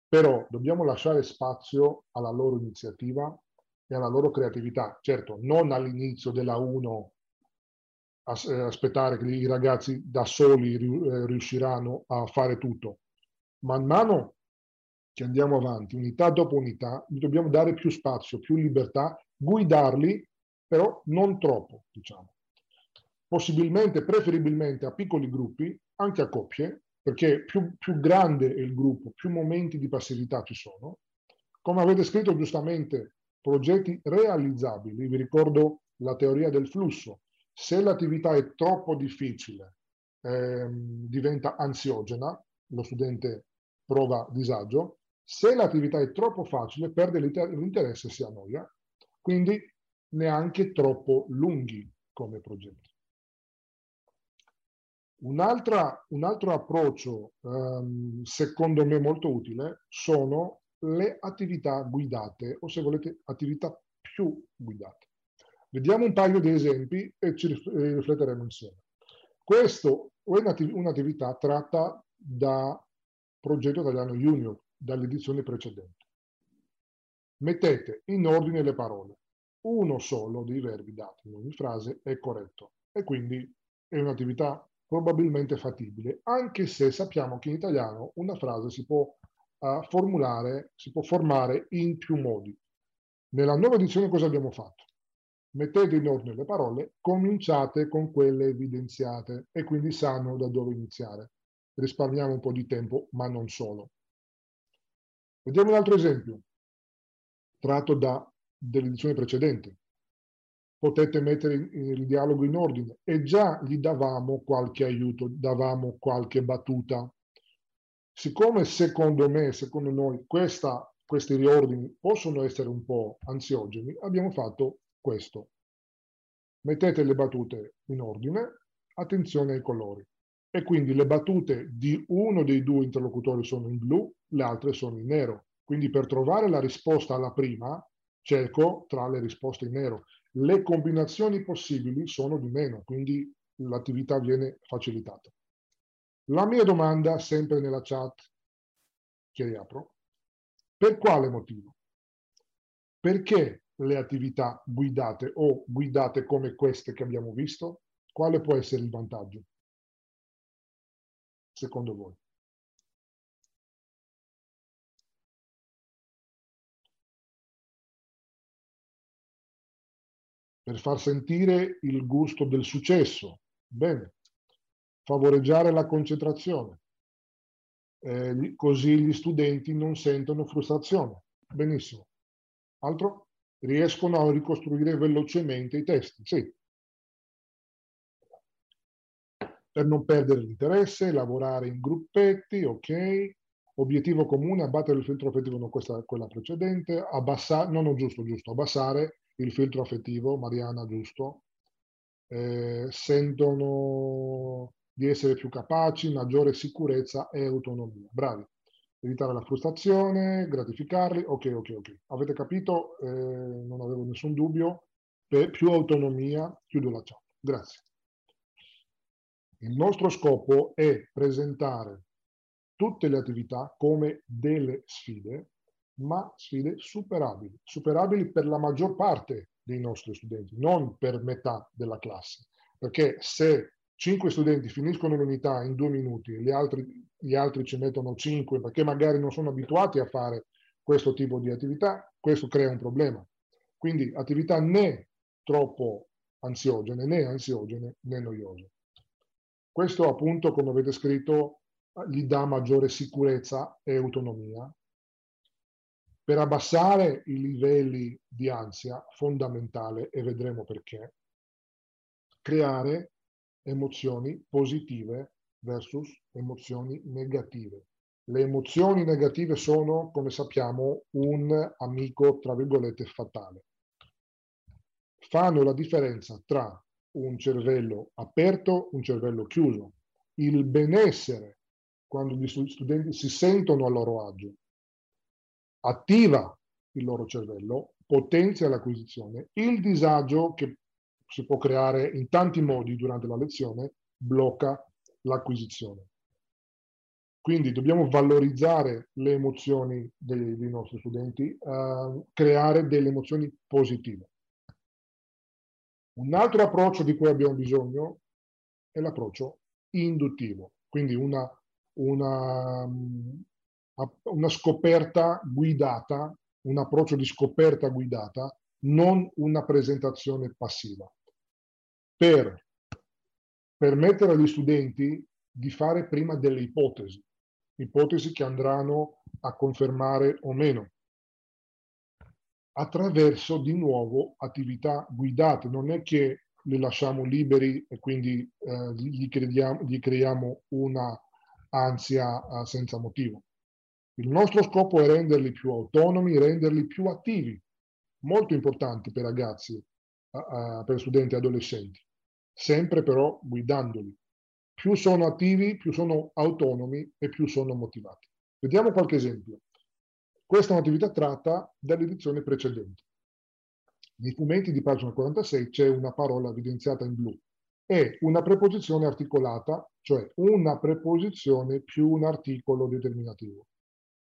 [SPEAKER 2] però dobbiamo lasciare spazio alla loro iniziativa e alla loro creatività. Certo, non all'inizio della 1 eh, aspettare che i ragazzi da soli eh, riusciranno a fare tutto. Man mano che andiamo avanti, unità dopo unità, dobbiamo dare più spazio, più libertà, guidarli però non troppo, diciamo. Possibilmente, preferibilmente a piccoli gruppi, anche a coppie, perché più, più grande è il gruppo, più momenti di passività ci sono. Come avete scritto giustamente, progetti realizzabili, vi ricordo la teoria del flusso. Se l'attività è troppo difficile, ehm, diventa ansiogena, lo studente prova disagio. Se l'attività è troppo facile, perde l'interesse e si annoia. Quindi neanche troppo lunghi come progetti. Un, un altro approccio, um, secondo me molto utile, sono le attività guidate o se volete attività più guidate. Vediamo un paio di esempi e ci rifletteremo insieme. Questo è un'attività tratta da Progetto Italiano Junior, dall'edizione precedente. Mettete in ordine le parole uno solo dei verbi dati in ogni frase è corretto e quindi è un'attività probabilmente fattibile, anche se sappiamo che in italiano una frase si può uh, formulare, si può formare in più modi. Nella nuova edizione cosa abbiamo fatto? mettete in ordine le parole, cominciate con quelle evidenziate e quindi sanno da dove iniziare. Risparmiamo un po' di tempo, ma non solo. Vediamo un altro esempio, tratto da, dell'edizione precedente. Potete mettere il dialogo in ordine e già gli davamo qualche aiuto, davamo qualche battuta. Siccome secondo me, secondo noi, questa, questi riordini possono essere un po' ansiogeni, abbiamo fatto questo. Mettete le battute in ordine, attenzione ai colori. E quindi le battute di uno dei due interlocutori sono in blu, le altre sono in nero. Quindi per trovare la risposta alla prima, cerco tra le risposte in nero. Le combinazioni possibili sono di meno, quindi l'attività viene facilitata. La mia domanda, sempre nella chat che riapro, per quale motivo? Perché le attività guidate o guidate come queste che abbiamo visto, quale può essere il vantaggio? Secondo voi? Per far sentire il gusto del successo. Bene. Favoreggiare la concentrazione. Eh, così gli studenti non sentono frustrazione. Benissimo. Altro? riescono a ricostruire velocemente i testi, sì. Per non perdere l'interesse, lavorare in gruppetti, ok. Obiettivo comune, abbattere il filtro affettivo, non questa quella precedente, abbassare, no, no, giusto, giusto, abbassare il filtro affettivo, Mariana, giusto. Eh, sentono di essere più capaci, maggiore sicurezza e autonomia. Bravi evitare la frustrazione, gratificarli, ok, ok, ok. Avete capito? Eh, non avevo nessun dubbio. Per più autonomia, chiudo la chat. Grazie. Il nostro scopo è presentare tutte le attività come delle sfide, ma sfide superabili. Superabili per la maggior parte dei nostri studenti, non per metà della classe. Perché se cinque studenti finiscono l'unità in due minuti e gli altri, gli altri ci mettono cinque perché magari non sono abituati a fare questo tipo di attività, questo crea un problema. Quindi attività né troppo ansiogene né ansiogene né noiose. Questo appunto, come avete scritto, gli dà maggiore sicurezza e autonomia. Per abbassare i livelli di ansia, fondamentale, e vedremo perché, creare emozioni positive versus emozioni negative. Le emozioni negative sono, come sappiamo, un amico, tra virgolette, fatale. Fanno la differenza tra un cervello aperto e un cervello chiuso. Il benessere, quando gli studenti si sentono a loro agio, attiva il loro cervello, potenzia l'acquisizione. Il disagio che si può creare in tanti modi durante la lezione, blocca l'acquisizione. Quindi dobbiamo valorizzare le emozioni dei, dei nostri studenti, uh, creare delle emozioni positive. Un altro approccio di cui abbiamo bisogno è l'approccio induttivo, quindi una, una, una scoperta guidata, un approccio di scoperta guidata, non una presentazione passiva per permettere agli studenti di fare prima delle ipotesi, ipotesi che andranno a confermare o meno, attraverso di nuovo attività guidate. Non è che li lasciamo liberi e quindi eh, gli, crediamo, gli, creiamo una ansia eh, senza motivo. Il nostro scopo è renderli più autonomi, renderli più attivi, molto importanti per ragazzi, per studenti e adolescenti sempre però guidandoli. Più sono attivi, più sono autonomi e più sono motivati. Vediamo qualche esempio. Questa è un'attività tratta dall'edizione precedente. Nei fumetti di pagina 46 c'è una parola evidenziata in blu. È una preposizione articolata, cioè una preposizione più un articolo determinativo.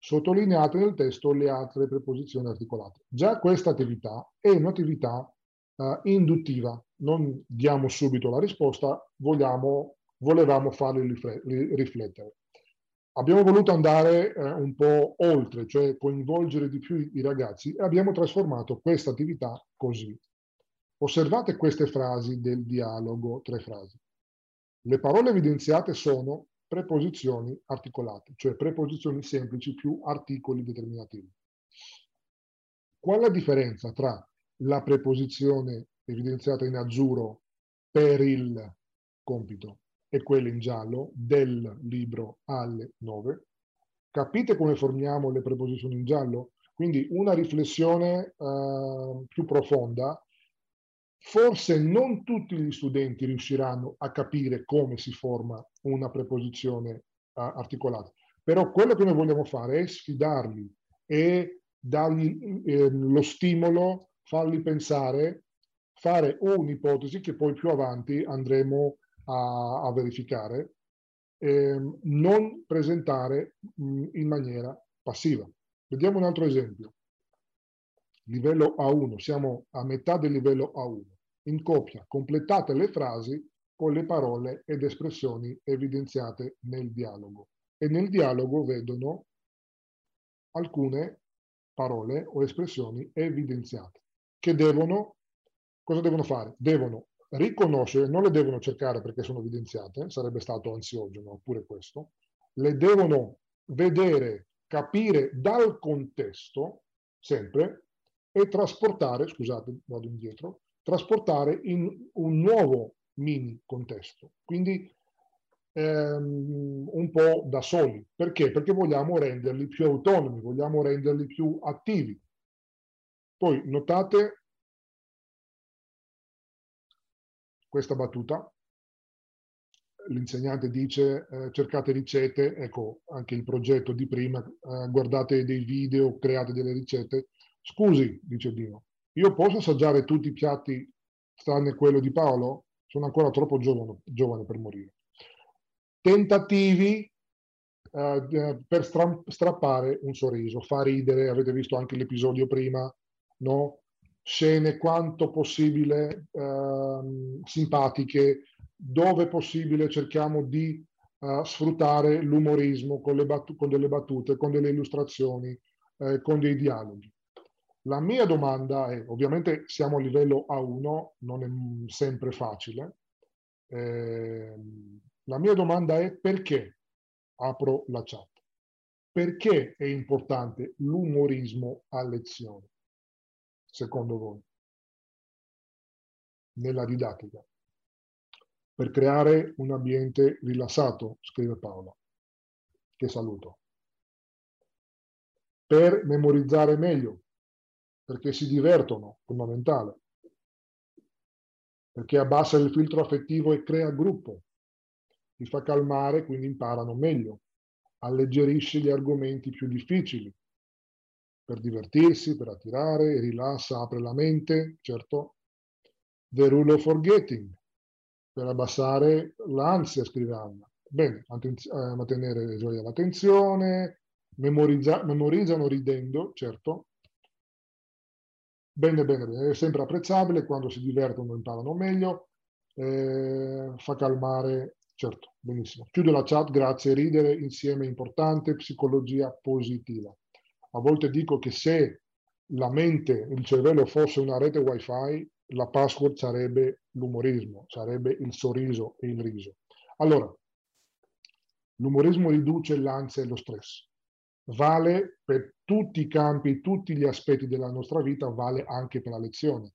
[SPEAKER 2] Sottolineate nel testo le altre preposizioni articolate. Già questa attività è un'attività uh, induttiva, non diamo subito la risposta, vogliamo, volevamo farli riflettere. Abbiamo voluto andare eh, un po' oltre, cioè coinvolgere di più i ragazzi e abbiamo trasformato questa attività così. Osservate queste frasi del dialogo, tre frasi. Le parole evidenziate sono preposizioni articolate, cioè preposizioni semplici più articoli determinativi. Qual è la differenza tra la preposizione evidenziata in azzurro per il compito e quella in giallo del libro alle 9? Capite come formiamo le preposizioni in giallo? Quindi una riflessione uh, più profonda Forse non tutti gli studenti riusciranno a capire come si forma una preposizione uh, articolata, però quello che noi vogliamo fare è sfidarli e dargli eh, lo stimolo, farli pensare, fare un'ipotesi che poi più avanti andremo a, a verificare, eh, non presentare mh, in maniera passiva. Vediamo un altro esempio livello A1, siamo a metà del livello A1. In coppia, completate le frasi con le parole ed espressioni evidenziate nel dialogo. E nel dialogo vedono alcune parole o espressioni evidenziate che devono, cosa devono fare? Devono riconoscere, non le devono cercare perché sono evidenziate, sarebbe stato ansiogeno oppure questo, le devono vedere, capire dal contesto, sempre, e trasportare, scusate, vado indietro, trasportare in un nuovo mini contesto. Quindi ehm, un po' da soli. Perché? Perché vogliamo renderli più autonomi, vogliamo renderli più attivi. Poi notate questa battuta. L'insegnante dice eh, cercate ricette, ecco anche il progetto di prima, eh, guardate dei video, create delle ricette, Scusi, dice Dino, io posso assaggiare tutti i piatti tranne quello di Paolo? Sono ancora troppo giovane, giovane per morire. Tentativi eh, per stra strappare un sorriso, fa ridere, avete visto anche l'episodio prima, no? Scene quanto possibile eh, simpatiche, dove possibile cerchiamo di uh, sfruttare l'umorismo con, con, delle battute, con delle illustrazioni, eh, con dei dialoghi. La mia domanda è, ovviamente siamo a livello A1, non è sempre facile, eh, la mia domanda è perché, apro la chat, perché è importante l'umorismo a lezione, secondo voi, nella didattica? Per creare un ambiente rilassato, scrive Paola, che saluto. Per memorizzare meglio, perché si divertono, fondamentale, perché abbassa il filtro affettivo e crea gruppo, li fa calmare, quindi imparano meglio, alleggerisce gli argomenti più difficili, per divertirsi, per attirare, rilassa, apre la mente, certo. The rule of forgetting, per abbassare l'ansia, scrive Anna. Bene, eh, mantenere gioia l'attenzione, memorizzano ridendo, certo, Bene, bene, bene, è sempre apprezzabile, quando si divertono imparano meglio, eh, fa calmare, certo, benissimo. Chiudo la chat, grazie, ridere insieme è importante, psicologia positiva. A volte dico che se la mente, il cervello fosse una rete wifi, la password sarebbe l'umorismo, sarebbe il sorriso e il riso. Allora, l'umorismo riduce l'ansia e lo stress vale per tutti i campi, tutti gli aspetti della nostra vita, vale anche per la lezione.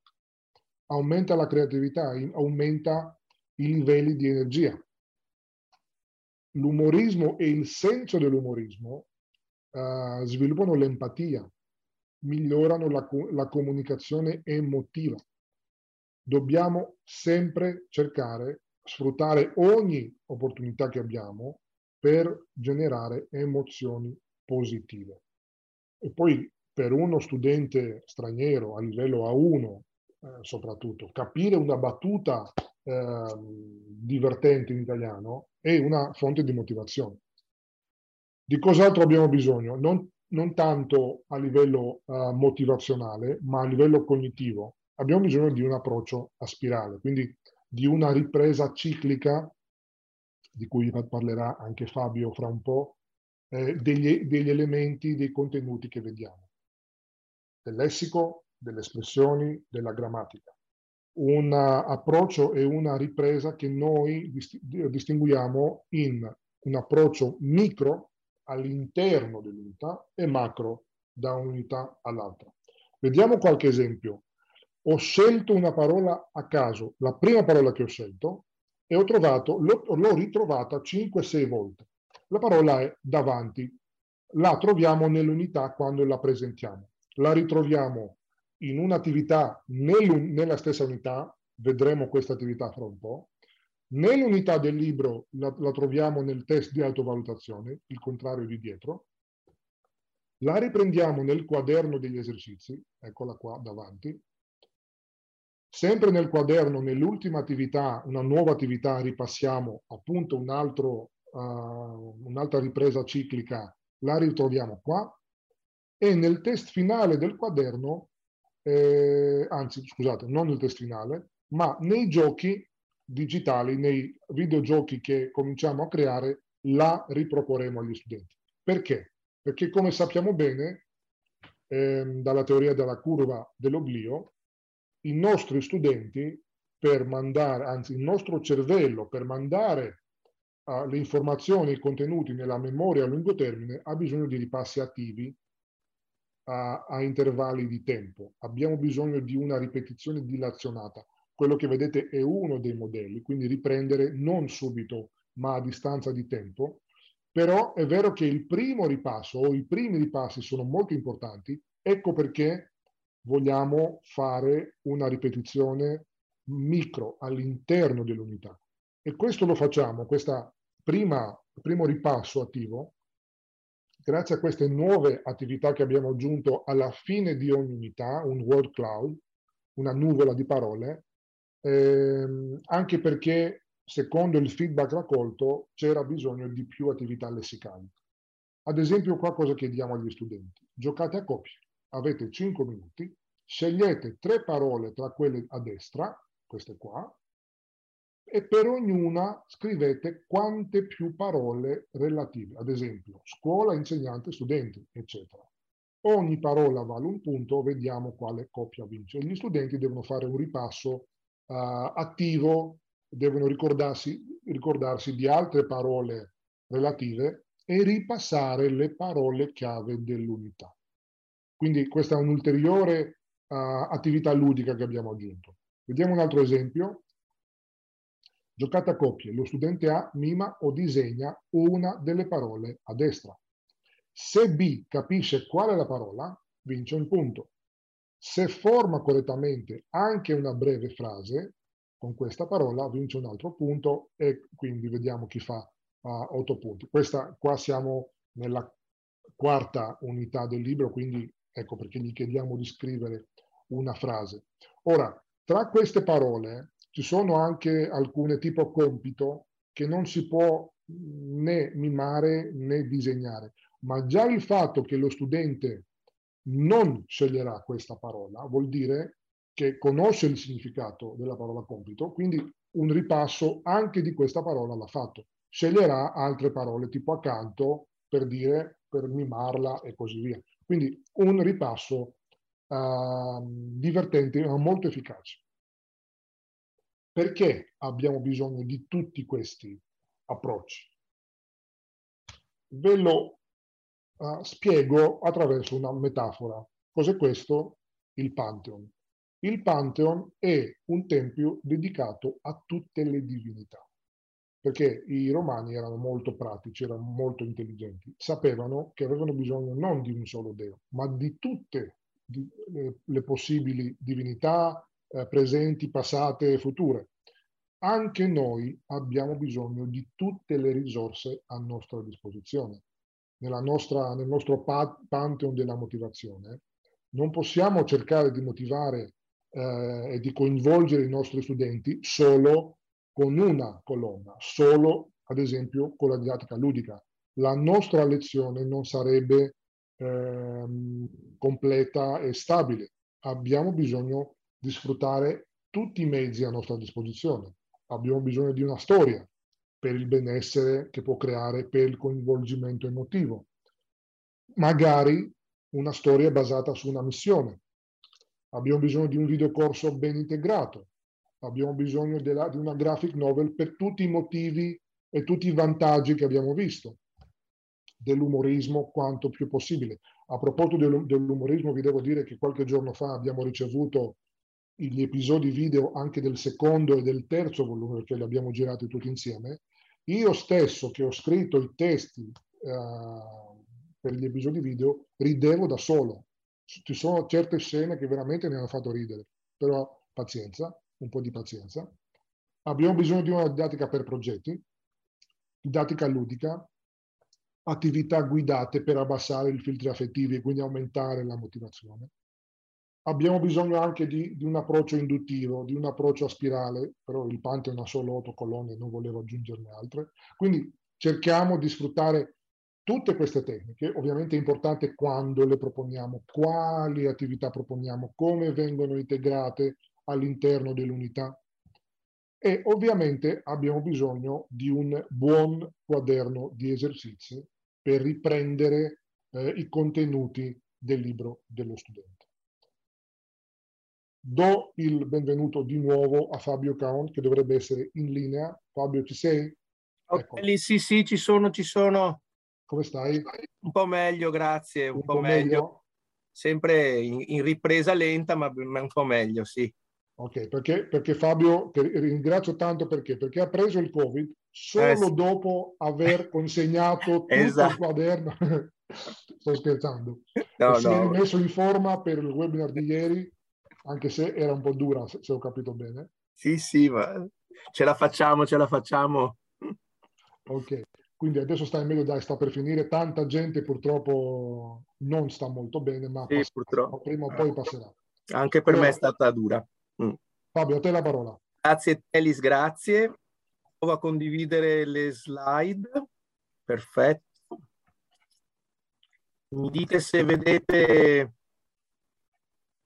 [SPEAKER 2] Aumenta la creatività, aumenta i livelli di energia. L'umorismo e il senso dell'umorismo uh, sviluppano l'empatia, migliorano la, la comunicazione emotiva. Dobbiamo sempre cercare, sfruttare ogni opportunità che abbiamo per generare emozioni positive. E poi per uno studente straniero a livello A1 eh, soprattutto, capire una battuta eh, divertente in italiano è una fonte di motivazione. Di cos'altro abbiamo bisogno? Non, non tanto a livello uh, motivazionale, ma a livello cognitivo. Abbiamo bisogno di un approccio a spirale, quindi di una ripresa ciclica, di cui parlerà anche Fabio fra un po', eh, degli, degli elementi, dei contenuti che vediamo, del lessico, delle espressioni, della grammatica. un approccio e una ripresa che noi distinguiamo in un approccio micro all'interno dell'unità e macro da un'unità all'altra. Vediamo qualche esempio. Ho scelto una parola a caso, la prima parola che ho scelto, e ho trovato, l'ho ritrovata 5-6 volte. La parola è davanti. La troviamo nell'unità quando la presentiamo. La ritroviamo in un'attività nella stessa unità, vedremo questa attività fra un po', nell'unità del libro la, la troviamo nel test di autovalutazione, il contrario di dietro, la riprendiamo nel quaderno degli esercizi, eccola qua davanti, sempre nel quaderno, nell'ultima attività, una nuova attività, ripassiamo appunto un altro, uh, un'altra ripresa ciclica, la ritroviamo qua, e nel test finale del quaderno eh, anzi scusate, non nel test finale, ma nei giochi digitali, nei videogiochi che cominciamo a creare, la riproporremo agli studenti. Perché? Perché come sappiamo bene, ehm, dalla teoria della curva dell'oblio, i nostri studenti per mandare, anzi il nostro cervello per mandare uh, le informazioni, i contenuti nella memoria a lungo termine ha bisogno di ripassi attivi a, a intervalli di tempo. Abbiamo bisogno di una ripetizione dilazionata. Quello che vedete è uno dei modelli, quindi riprendere non subito, ma a distanza di tempo. Però è vero che il primo ripasso o i primi ripassi sono molto importanti, ecco perché vogliamo fare una ripetizione micro all'interno dell'unità. E questo lo facciamo, questo primo ripasso attivo, grazie a queste nuove attività che abbiamo aggiunto alla fine di ogni unità, un word cloud, una nuvola di parole, ehm, anche perché secondo il feedback raccolto c'era bisogno di più attività lessicali. Ad esempio qua cosa chiediamo agli studenti? Giocate a coppie, avete 5 minuti, scegliete tre parole tra quelle a destra, queste qua, e per ognuna scrivete quante più parole relative, ad esempio scuola, insegnante, studenti, eccetera. Ogni parola vale un punto, vediamo quale coppia vince. Gli studenti devono fare un ripasso uh, attivo, devono ricordarsi, ricordarsi di altre parole relative e ripassare le parole chiave dell'unità. Quindi questa è un'ulteriore uh, attività ludica che abbiamo aggiunto. Vediamo un altro esempio. Giocata a coppie, lo studente A mima o disegna una delle parole a destra. Se B capisce qual è la parola, vince un punto. Se forma correttamente anche una breve frase con questa parola, vince un altro punto e quindi vediamo chi fa uh, otto punti. Questa, qua siamo nella quarta unità del libro, quindi ecco perché gli chiediamo di scrivere una frase. Ora, tra queste parole ci sono anche alcune tipo compito che non si può né mimare né disegnare, ma già il fatto che lo studente non sceglierà questa parola vuol dire che conosce il significato della parola compito, quindi un ripasso anche di questa parola l'ha fatto. Sceglierà altre parole tipo accanto per dire, per mimarla e così via. Quindi un ripasso uh, divertente ma molto efficace. Perché abbiamo bisogno di tutti questi approcci? Ve lo uh, spiego attraverso una metafora. Cos'è questo? Il Pantheon. Il Pantheon è un tempio dedicato a tutte le divinità, perché i romani erano molto pratici, erano molto intelligenti, sapevano che avevano bisogno non di un solo deo, ma di tutte le possibili divinità, eh, presenti, passate e future. Anche noi abbiamo bisogno di tutte le risorse a nostra disposizione. Nostra, nel nostro pantheon della motivazione non possiamo cercare di motivare eh, e di coinvolgere i nostri studenti solo con una colonna, solo ad esempio con la didattica ludica. La nostra lezione non sarebbe eh, completa e stabile. Abbiamo bisogno di sfruttare tutti i mezzi a nostra disposizione. Abbiamo bisogno di una storia per il benessere che può creare per il coinvolgimento emotivo. Magari una storia basata su una missione. Abbiamo bisogno di un videocorso ben integrato abbiamo bisogno della, di una graphic novel per tutti i motivi e tutti i vantaggi che abbiamo visto dell'umorismo quanto più possibile. A proposito dell'umorismo, vi devo dire che qualche giorno fa abbiamo ricevuto gli episodi video anche del secondo e del terzo volume, perché li abbiamo girati tutti insieme. Io stesso, che ho scritto i testi uh, per gli episodi video, ridevo da solo. Ci sono certe scene che veramente mi hanno fatto ridere, però pazienza, un po' di pazienza. Abbiamo bisogno di una didattica per progetti, didattica ludica, attività guidate per abbassare i filtri affettivi e quindi aumentare la motivazione. Abbiamo bisogno anche di, di, un approccio induttivo, di un approccio a spirale, però il Pantheon ha solo otto colonne, non volevo aggiungerne altre. Quindi cerchiamo di sfruttare tutte queste tecniche. Ovviamente è importante quando le proponiamo, quali attività proponiamo, come vengono integrate all'interno dell'unità. E ovviamente abbiamo bisogno di un buon quaderno di esercizi per riprendere eh, i contenuti del libro dello studente. Do il benvenuto di nuovo a Fabio Caon che dovrebbe essere in linea. Fabio, ci sei?
[SPEAKER 8] Ecco. Okay, sì, sì, ci sono, ci sono.
[SPEAKER 2] Come stai?
[SPEAKER 8] Un po' meglio, grazie, un, un po', po meglio. meglio. Sempre in, in, ripresa lenta, ma, ma un po' meglio, sì.
[SPEAKER 2] Ok, perché, perché Fabio, che ringrazio tanto perché, perché ha preso il Covid solo eh sì. dopo aver consegnato tutto esatto. il quaderno. Sto scherzando. No, si no. è messo in forma per il webinar di ieri, anche se era un po' dura, se, se ho capito bene.
[SPEAKER 8] Sì, sì, ma ce la facciamo, ce la facciamo.
[SPEAKER 2] Ok, quindi adesso sta in meglio, dai, sta per finire. Tanta gente purtroppo non sta molto bene, ma
[SPEAKER 8] sì, purtroppo.
[SPEAKER 2] prima o poi passerà.
[SPEAKER 8] Anche per allora, me è stata dura.
[SPEAKER 2] Mm. Fabio, a te la parola.
[SPEAKER 8] Grazie Telis, grazie. Provo a condividere le slide. Perfetto. Mi dite se vedete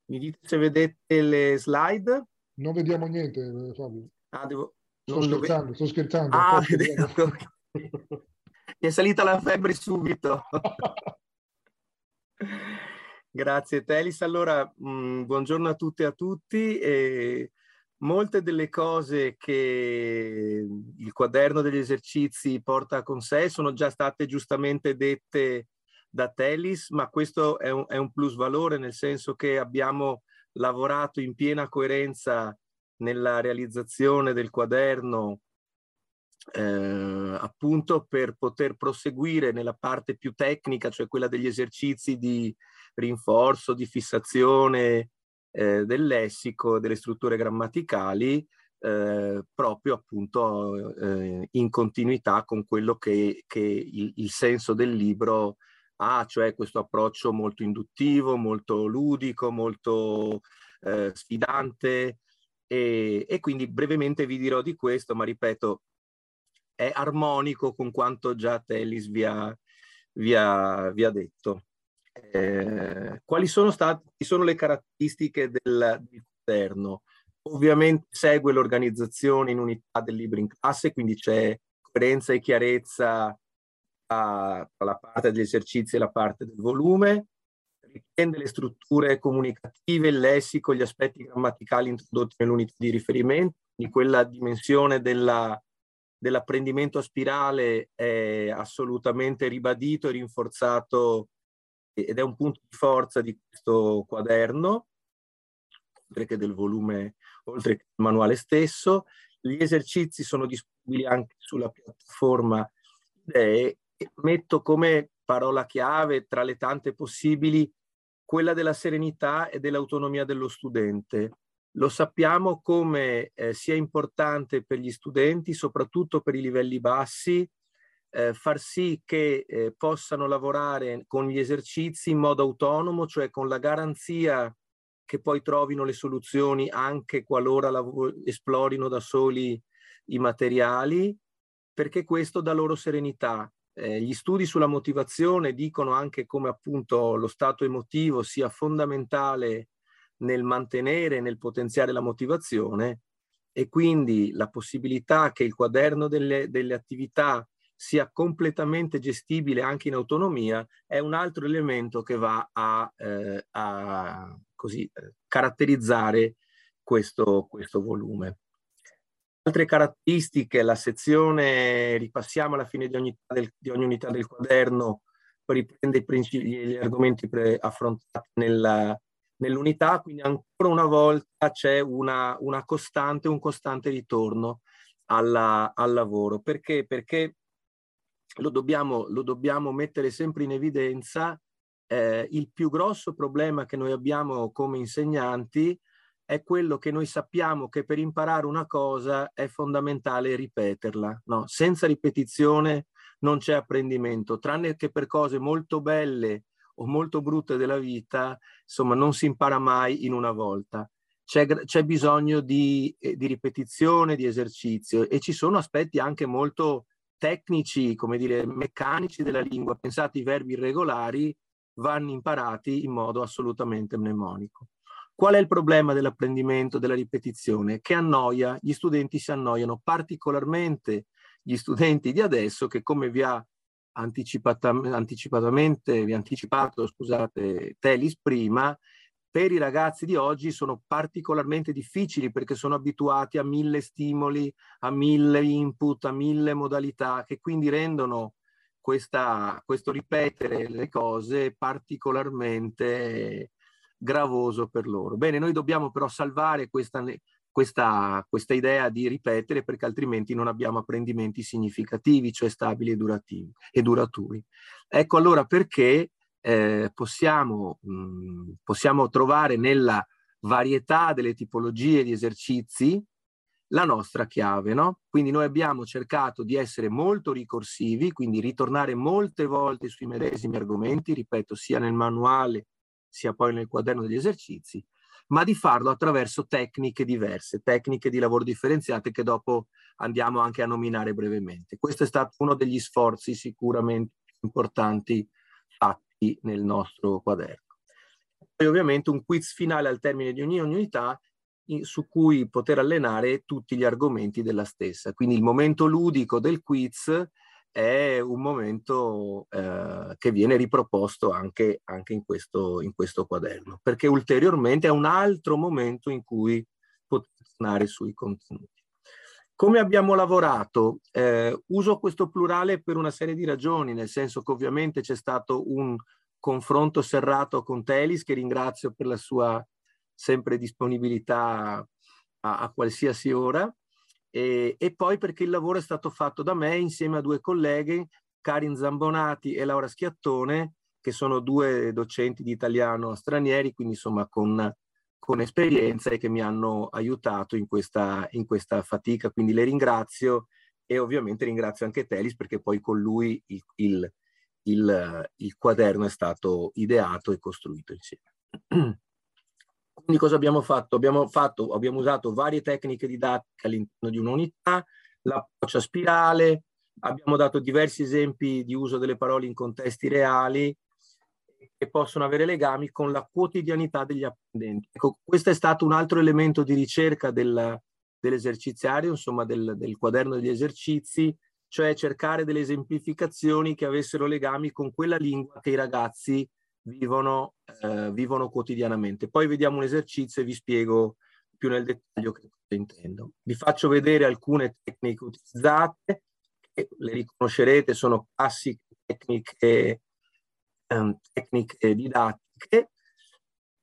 [SPEAKER 8] mi dite se vedete le slide?
[SPEAKER 2] Non vediamo niente, Fabio.
[SPEAKER 8] Ah, devo...
[SPEAKER 2] Sto scherzando, sto scherzando.
[SPEAKER 8] Ah, Mi è salita la febbre subito. Grazie Telis. Allora, mh, mm, buongiorno a tutte e a tutti. E molte delle cose che il quaderno degli esercizi porta con sé sono già state giustamente dette da Telis, ma questo è un, è un plus valore nel senso che abbiamo lavorato in piena coerenza nella realizzazione del quaderno eh, appunto per poter proseguire nella parte più tecnica, cioè quella degli esercizi di rinforzo, di fissazione eh, del lessico, delle strutture grammaticali, eh, proprio appunto eh, in continuità con quello che, che il, il, senso del libro ha, cioè questo approccio molto induttivo, molto ludico, molto eh, sfidante. E, e quindi brevemente vi dirò di questo, ma ripeto, è armonico con quanto già Tellis vi ha, vi ha, vi ha detto. Eh, quali sono state sono le caratteristiche del, del quaderno? Ovviamente segue l'organizzazione in unità del libro in classe, quindi c'è coerenza e chiarezza tra la parte degli esercizi e la parte del volume, riprende le strutture comunicative, il lessico, gli aspetti grammaticali introdotti nell'unità di riferimento, quindi quella dimensione della dell'apprendimento a spirale è assolutamente ribadito e rinforzato ed è un punto di forza di questo quaderno, oltre che del volume, oltre che del manuale stesso. Gli esercizi sono disponibili anche sulla piattaforma idee metto come parola chiave tra le tante possibili quella della serenità e dell'autonomia dello studente. Lo sappiamo come eh, sia importante per gli studenti, soprattutto per i livelli bassi, eh, far sì che eh, possano lavorare con gli esercizi in modo autonomo, cioè con la garanzia che poi trovino le soluzioni anche qualora esplorino da soli i materiali, perché questo dà loro serenità. Eh, gli studi sulla motivazione dicono anche come appunto lo stato emotivo sia fondamentale nel mantenere, nel potenziare la motivazione e quindi la possibilità che il quaderno delle, delle attività sia completamente gestibile anche in autonomia è un altro elemento che va a, eh, a così, eh, caratterizzare questo, questo volume. Altre caratteristiche, la sezione, ripassiamo alla fine di ogni, del, di ogni unità del quaderno, riprende gli argomenti affrontati nella, nell'unità, quindi ancora una volta c'è una, una costante, un costante ritorno alla, al lavoro. Perché? Perché lo dobbiamo, lo dobbiamo mettere sempre in evidenza, eh, il più grosso problema che noi abbiamo come insegnanti è quello che noi sappiamo che per imparare una cosa è fondamentale ripeterla. No? Senza ripetizione non c'è apprendimento, tranne che per cose molto belle o molto brutte della vita, insomma, non si impara mai in una volta. C'è, c'è bisogno di, eh, di, ripetizione, di esercizio e ci sono aspetti anche molto tecnici, come dire, meccanici della lingua. Pensate, i verbi irregolari vanno imparati in modo assolutamente mnemonico. Qual è il problema dell'apprendimento, della ripetizione? Che annoia, gli studenti si annoiano, particolarmente gli studenti di adesso che come vi ha anticipata, anticipatamente, vi ha anticipato, scusate, Telis prima, per i ragazzi di oggi sono particolarmente difficili perché sono abituati a mille stimoli, a mille input, a mille modalità che quindi rendono questa, questo ripetere le cose particolarmente gravoso per loro. Bene, noi dobbiamo però salvare questa, questa, questa idea di ripetere perché altrimenti non abbiamo apprendimenti significativi, cioè stabili e, durativi, e duraturi. Ecco allora perché eh, possiamo, mh, mm, possiamo trovare nella varietà delle tipologie di esercizi la nostra chiave, no? Quindi noi abbiamo cercato di essere molto ricorsivi, quindi ritornare molte volte sui medesimi argomenti, ripeto, sia nel manuale sia poi nel quaderno degli esercizi, ma di farlo attraverso tecniche diverse, tecniche di lavoro differenziate che dopo andiamo anche a nominare brevemente. Questo è stato uno degli sforzi sicuramente importanti fatti nel nostro quaderno. Poi ovviamente un quiz finale al termine di ogni unità su cui poter allenare tutti gli argomenti della stessa. Quindi il momento ludico del quiz è un momento eh, che viene riproposto anche, anche in, questo, in, questo, quaderno, perché ulteriormente è un altro momento in cui posizionare sui contenuti. Come abbiamo lavorato? Eh, uso questo plurale per una serie di ragioni, nel senso che ovviamente c'è stato un confronto serrato con Telis, che ringrazio per la sua sempre disponibilità a, a qualsiasi ora, e, e, poi perché il lavoro è stato fatto da me insieme a due colleghe, Karin Zambonati e Laura Schiattone, che sono due docenti di italiano stranieri, quindi insomma con, con esperienza e che mi hanno aiutato in questa, in questa fatica. Quindi le ringrazio e ovviamente ringrazio anche Telis perché poi con lui il, il, il, il quaderno è stato ideato e costruito insieme. Quindi cosa abbiamo fatto? Abbiamo, fatto, abbiamo usato varie tecniche didattiche all'interno di un'unità, l'approccio a spirale, abbiamo dato diversi esempi di uso delle parole in contesti reali che possono avere legami con la quotidianità degli apprendenti. Ecco, questo è stato un altro elemento di ricerca del, dell'eserciziario, insomma del, del quaderno degli esercizi, cioè cercare delle esemplificazioni che avessero legami con quella lingua che i ragazzi vivono, eh, vivono quotidianamente. Poi vediamo un esercizio e vi spiego più nel dettaglio che cosa intendo. Vi faccio vedere alcune tecniche utilizzate, che le riconoscerete, sono classiche tecniche, ehm, tecniche didattiche,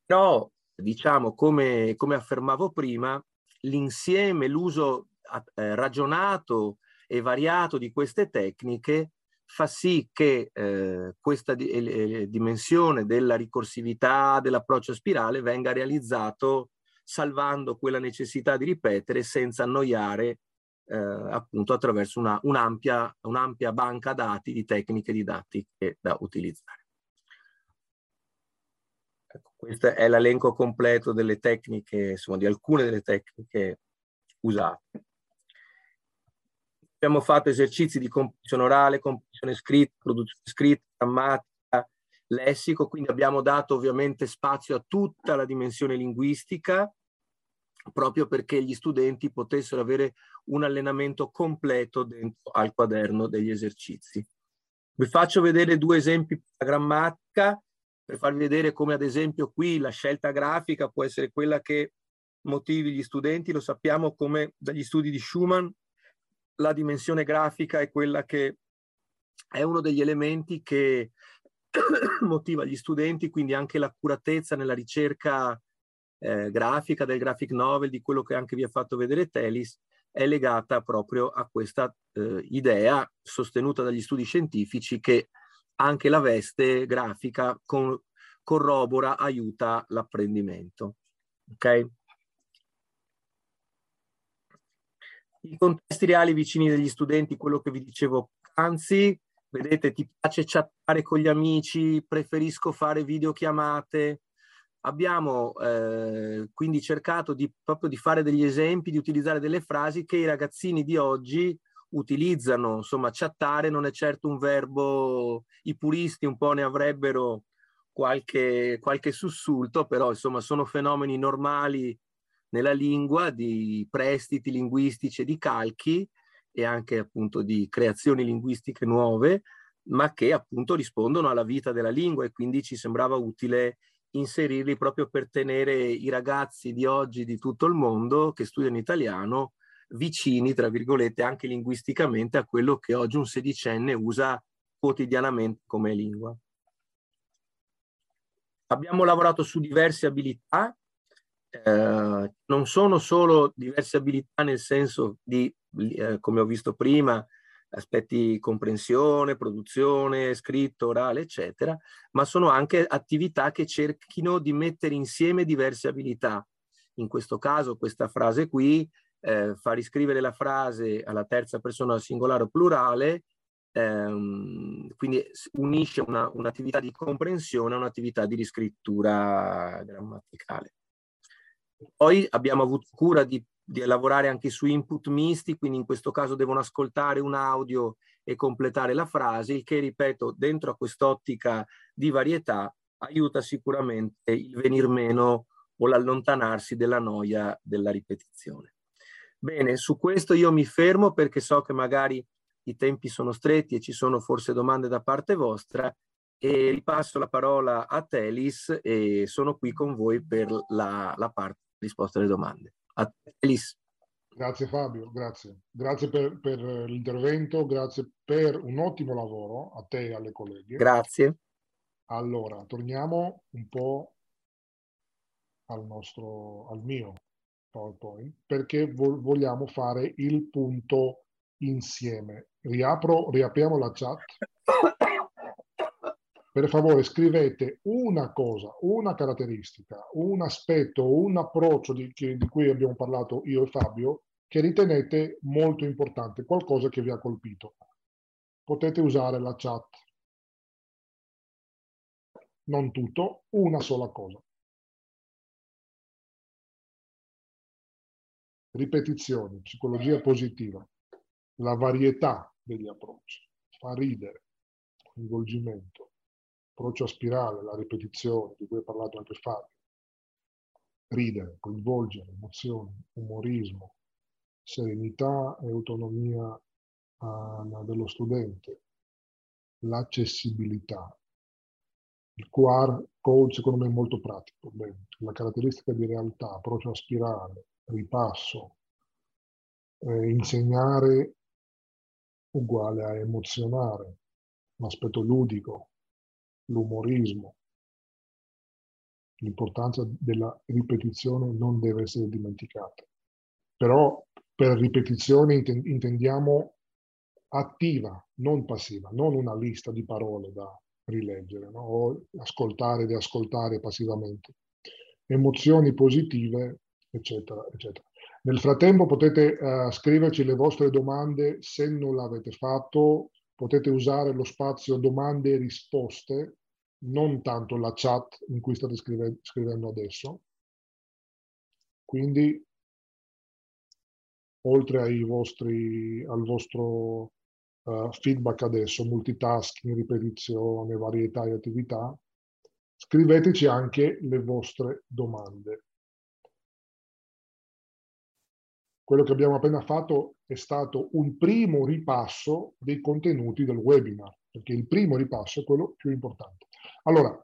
[SPEAKER 8] però diciamo come, come affermavo prima, l'insieme, l'uso eh, ragionato e variato di queste tecniche fa sì che eh, questa di, eh, dimensione della ricorsività, dell'approccio spirale venga realizzato salvando quella necessità di ripetere senza annoiare eh, appunto attraverso una, un'ampia, un'ampia banca dati di tecniche didattiche da utilizzare. Ecco, questo è l'elenco completo delle tecniche, insomma di alcune delle tecniche usate. Abbiamo fatto esercizi di composizione orale, composizione scritta, produzione scritta, grammatica, lessico, quindi abbiamo dato ovviamente spazio a tutta la dimensione linguistica, proprio perché gli studenti potessero avere un allenamento completo dentro al quaderno degli esercizi. Vi faccio vedere due esempi per grammatica, per farvi vedere come ad esempio qui la scelta grafica può essere quella che motivi gli studenti, lo sappiamo come dagli studi di Schumann, la dimensione grafica è quella che è uno degli elementi che motiva gli studenti, quindi anche l'accuratezza nella ricerca eh, grafica del graphic novel, di quello che anche vi ha fatto vedere Telis, è legata proprio a questa eh, idea sostenuta dagli studi scientifici che anche la veste grafica con, corrobora, aiuta l'apprendimento. Ok? I contesti reali vicini degli studenti, quello che vi dicevo anzi, vedete, ti piace chattare con gli amici, preferisco fare videochiamate. Abbiamo eh, quindi cercato di, proprio di fare degli esempi, di utilizzare delle frasi che i ragazzini di oggi utilizzano. Insomma, chattare non è certo un verbo, i puristi un po' ne avrebbero qualche, qualche sussulto, però insomma sono fenomeni normali nella lingua di prestiti linguistici e di calchi e anche appunto di creazioni linguistiche nuove, ma che appunto rispondono alla vita della lingua e quindi ci sembrava utile inserirli proprio per tenere i ragazzi di oggi di tutto il mondo che studiano italiano vicini, tra virgolette, anche linguisticamente a quello che oggi un sedicenne usa quotidianamente come lingua. Abbiamo lavorato su diverse abilità eh, non sono solo diverse abilità nel senso di, eh, come ho visto prima, aspetti comprensione, produzione, scritto, orale, eccetera, ma sono anche attività che cerchino di mettere insieme diverse abilità. In questo caso questa frase qui eh, fa riscrivere la frase alla terza persona singolare o plurale, ehm, quindi unisce una, un'attività di comprensione a un'attività di riscrittura grammaticale. Poi abbiamo avuto cura di, di lavorare anche su input misti, quindi in questo caso devono ascoltare un audio e completare la frase, il che, ripeto, dentro a quest'ottica di varietà aiuta sicuramente il venir meno o l'allontanarsi della noia della ripetizione. Bene, su questo io mi fermo perché so che magari i tempi sono stretti e ci sono forse domande da parte vostra e ripasso la parola a Telis e sono qui con voi per la, la parte risposta alle domande. A Elis.
[SPEAKER 2] Grazie Fabio, grazie. Grazie per, per, l'intervento, grazie per un ottimo lavoro a te e alle colleghe.
[SPEAKER 8] Grazie.
[SPEAKER 2] Allora, torniamo un po' al nostro, al mio PowerPoint, perché vo- vogliamo fare il punto insieme. Riapro, riapriamo la chat. per favore scrivete una cosa, una caratteristica, un aspetto, un approccio di, di, cui abbiamo parlato io e Fabio che ritenete molto importante, qualcosa che vi ha colpito. Potete usare la chat. Non tutto, una sola cosa. Ripetizioni, psicologia positiva, la varietà degli approcci, fa ridere, coinvolgimento, approccio a spirale, la ripetizione di cui ha parlato anche Fabio, ridere, coinvolgere, emozioni, umorismo, serenità e autonomia uh, dello studente, l'accessibilità. Il QR code secondo me è molto pratico, Bene. la caratteristica di realtà, approccio a spirale, ripasso, eh, insegnare uguale a emozionare, un aspetto ludico, l'umorismo. L'importanza della ripetizione non deve essere dimenticata. Però per ripetizione intendiamo attiva, non passiva, non una lista di parole da rileggere no? o ascoltare ed ascoltare passivamente. Emozioni positive, eccetera, eccetera. Nel frattempo potete uh, scriverci le vostre domande se non l'avete fatto, potete usare lo spazio domande e risposte non tanto la chat in cui state scrive, scrivendo adesso. Quindi, oltre vostri, al vostro uh, feedback adesso, multitasking, ripetizione, varietà di attività, scriveteci anche le vostre domande. Quello che abbiamo appena fatto è stato un primo ripasso dei contenuti del webinar, perché il primo ripasso è quello più importante. Allora,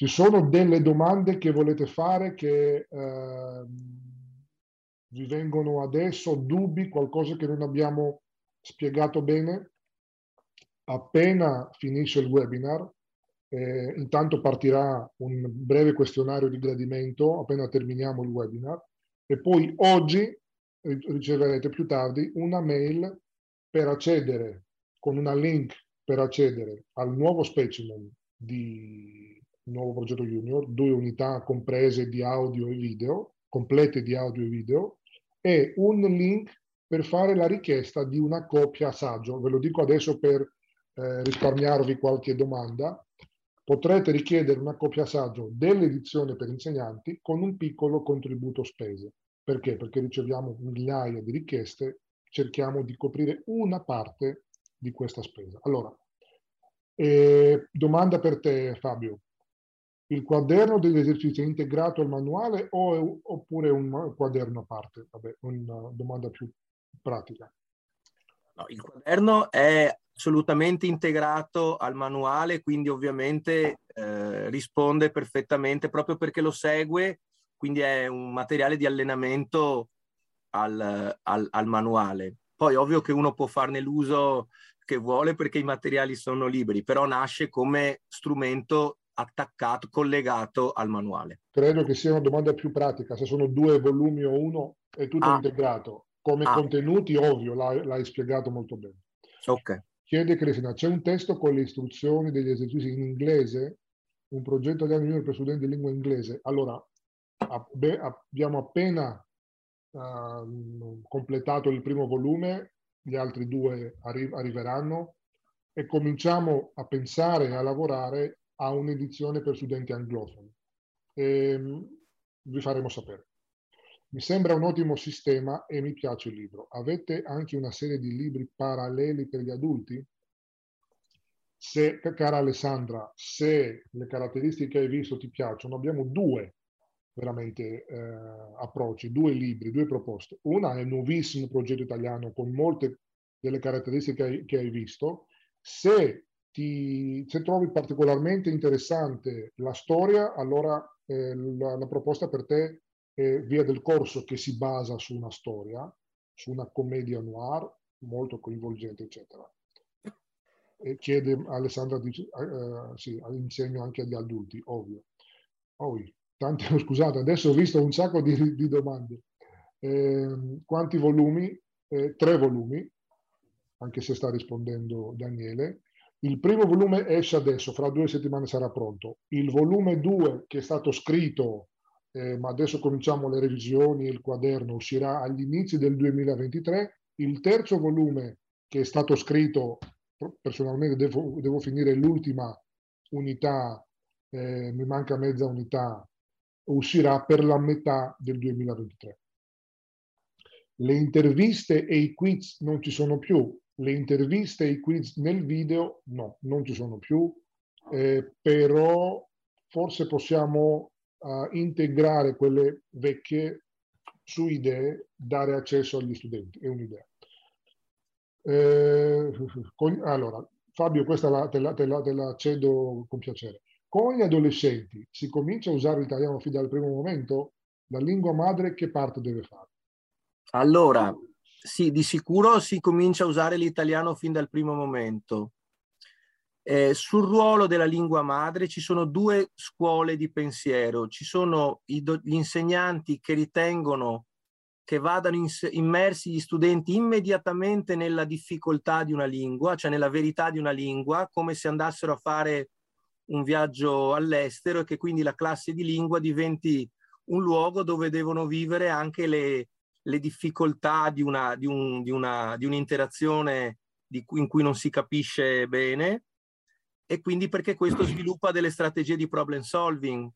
[SPEAKER 2] Ci sono delle domande che volete fare che eh, vi vengono adesso, dubbi, qualcosa che non abbiamo spiegato bene? Appena finisce il webinar, eh, intanto partirà un breve questionario di gradimento appena terminiamo il webinar e poi oggi riceverete più tardi una mail per accedere con una link per accedere al nuovo specimen di nuovo progetto junior, due unità comprese di audio e video, complete di audio e video, e un link per fare la richiesta di una copia saggio. Ve lo dico adesso per eh, risparmiarvi qualche domanda. Potrete richiedere una copia saggio dell'edizione per insegnanti con un piccolo contributo spese. Perché? Perché riceviamo migliaia di richieste, cerchiamo di coprire una parte di questa spesa. Allora, eh, domanda per te Fabio il quaderno degli esercizi è integrato al manuale o, oppure un quaderno a parte? Vabbè, una domanda più pratica.
[SPEAKER 8] No, il quaderno è assolutamente integrato al manuale, quindi ovviamente eh, risponde perfettamente proprio perché lo segue, quindi è un materiale di allenamento al, al, al manuale. Poi ovvio che uno può farne l'uso che vuole perché i materiali sono liberi, però nasce come strumento attaccato, collegato al manuale.
[SPEAKER 2] Credo che sia una domanda più pratica, se sono due volumi o uno, è tutto ah. integrato. Come ah. contenuti, ovvio, l'hai, l'hai, spiegato molto bene.
[SPEAKER 8] Ok.
[SPEAKER 2] Chiede Cristina, c'è un testo con le istruzioni degli esercizi in inglese? Un progetto di anno per studenti di lingua inglese? Allora, abbiamo appena uh, completato il primo volume, gli altri due arri- arriveranno e cominciamo a pensare e a lavorare a un'edizione per studenti anglofoni. E, ehm, vi faremo sapere. Mi sembra un ottimo sistema e mi piace il libro. Avete anche una serie di libri paralleli per gli adulti? Se, cara Alessandra, se le caratteristiche che hai visto ti piacciono, abbiamo due veramente eh, approcci, due libri, due proposte. Una è il nuovissimo progetto italiano con molte delle caratteristiche che hai, che hai visto. Se ti, se trovi particolarmente interessante la storia, allora eh, la, la, proposta per te è Via del Corso che si basa su una storia, su una commedia noir molto coinvolgente, eccetera. E chiede Alessandra, di, uh, sì, insegno anche agli adulti, ovvio. Oh, tante, scusate, adesso ho visto un sacco di, di domande. Eh, quanti volumi? Eh, tre volumi, anche se sta rispondendo Daniele. Il primo volume esce adesso, fra due settimane sarà pronto. Il volume 2 che è stato scritto, eh, ma adesso cominciamo le revisioni, il quaderno uscirà agli inizi del 2023. Il terzo volume che è stato scritto, personalmente devo, devo finire l'ultima unità, eh, mi manca mezza unità, uscirà per la metà del 2023. Le interviste e i quiz non ci sono più, le interviste e i quiz nel video no, non ci sono più, eh, però forse possiamo uh, integrare quelle vecchie su idee, dare accesso agli studenti, è un'idea. Eh, allora, Fabio, questa te, la, te, la, te la cedo con piacere. Con gli adolescenti si comincia a usare l'italiano fin dal primo momento? La lingua madre che parte deve fare?
[SPEAKER 8] Allora, sì, di sicuro si comincia a usare l'italiano fin dal primo momento. Eh, sul ruolo della lingua madre ci sono due scuole di pensiero. Ci sono i, gli insegnanti che ritengono che vadano ins- immersi gli studenti immediatamente nella difficoltà di una lingua, cioè nella verità di una lingua, come se andassero a fare un viaggio all'estero e che quindi la classe di lingua diventi un luogo dove devono vivere anche le, le difficoltà di, una, di, un, di, una, di un'interazione di cui, in cui non si capisce bene e quindi perché questo sviluppa delle strategie di problem solving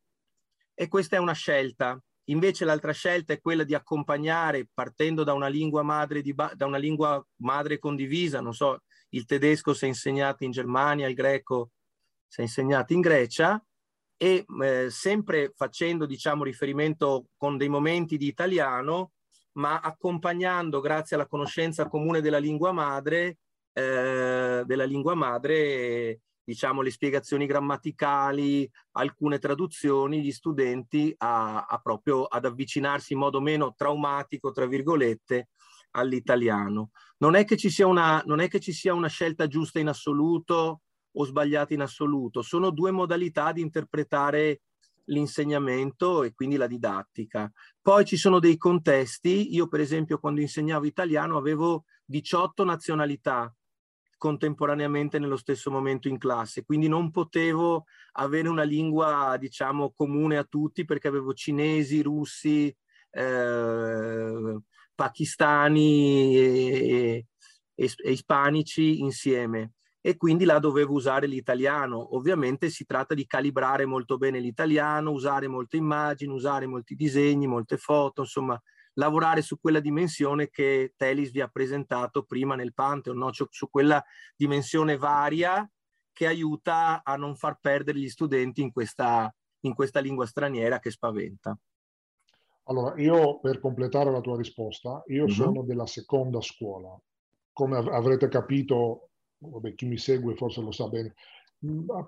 [SPEAKER 8] e questa è una scelta. Invece l'altra scelta è quella di accompagnare partendo da una lingua madre, di, da una lingua madre condivisa, non so, il tedesco è insegnato in Germania, il greco si è insegnato in Grecia e eh, sempre facendo diciamo riferimento con dei momenti di italiano ma accompagnando, grazie alla conoscenza comune della lingua madre, eh, della lingua madre diciamo, le spiegazioni grammaticali, alcune traduzioni, gli studenti a, a proprio ad avvicinarsi in modo meno traumatico, tra virgolette, all'italiano. Non è che ci sia una, non è che ci sia una scelta giusta in assoluto o sbagliata in assoluto, sono due modalità di interpretare l'insegnamento e quindi la didattica. Poi ci sono dei contesti, io per esempio quando insegnavo italiano avevo 18 nazionalità contemporaneamente nello stesso momento in classe, quindi non potevo avere una lingua, diciamo, comune a tutti perché avevo cinesi, russi, eh, pakistani e, e, e ispanici insieme e quindi là dovevo usare l'italiano. Ovviamente si tratta di calibrare molto bene l'italiano, usare molte immagini, usare molti disegni, molte foto, insomma, lavorare su quella dimensione che Telis vi ha presentato prima nel Pantheon, no? cioè, su quella dimensione varia che aiuta a non far perdere gli studenti in questa, in questa lingua straniera che spaventa.
[SPEAKER 2] Allora, io per completare la tua risposta, io mm-hmm. sono della seconda scuola. Come av- avrete capito, vabbè, chi mi segue forse lo sa bene,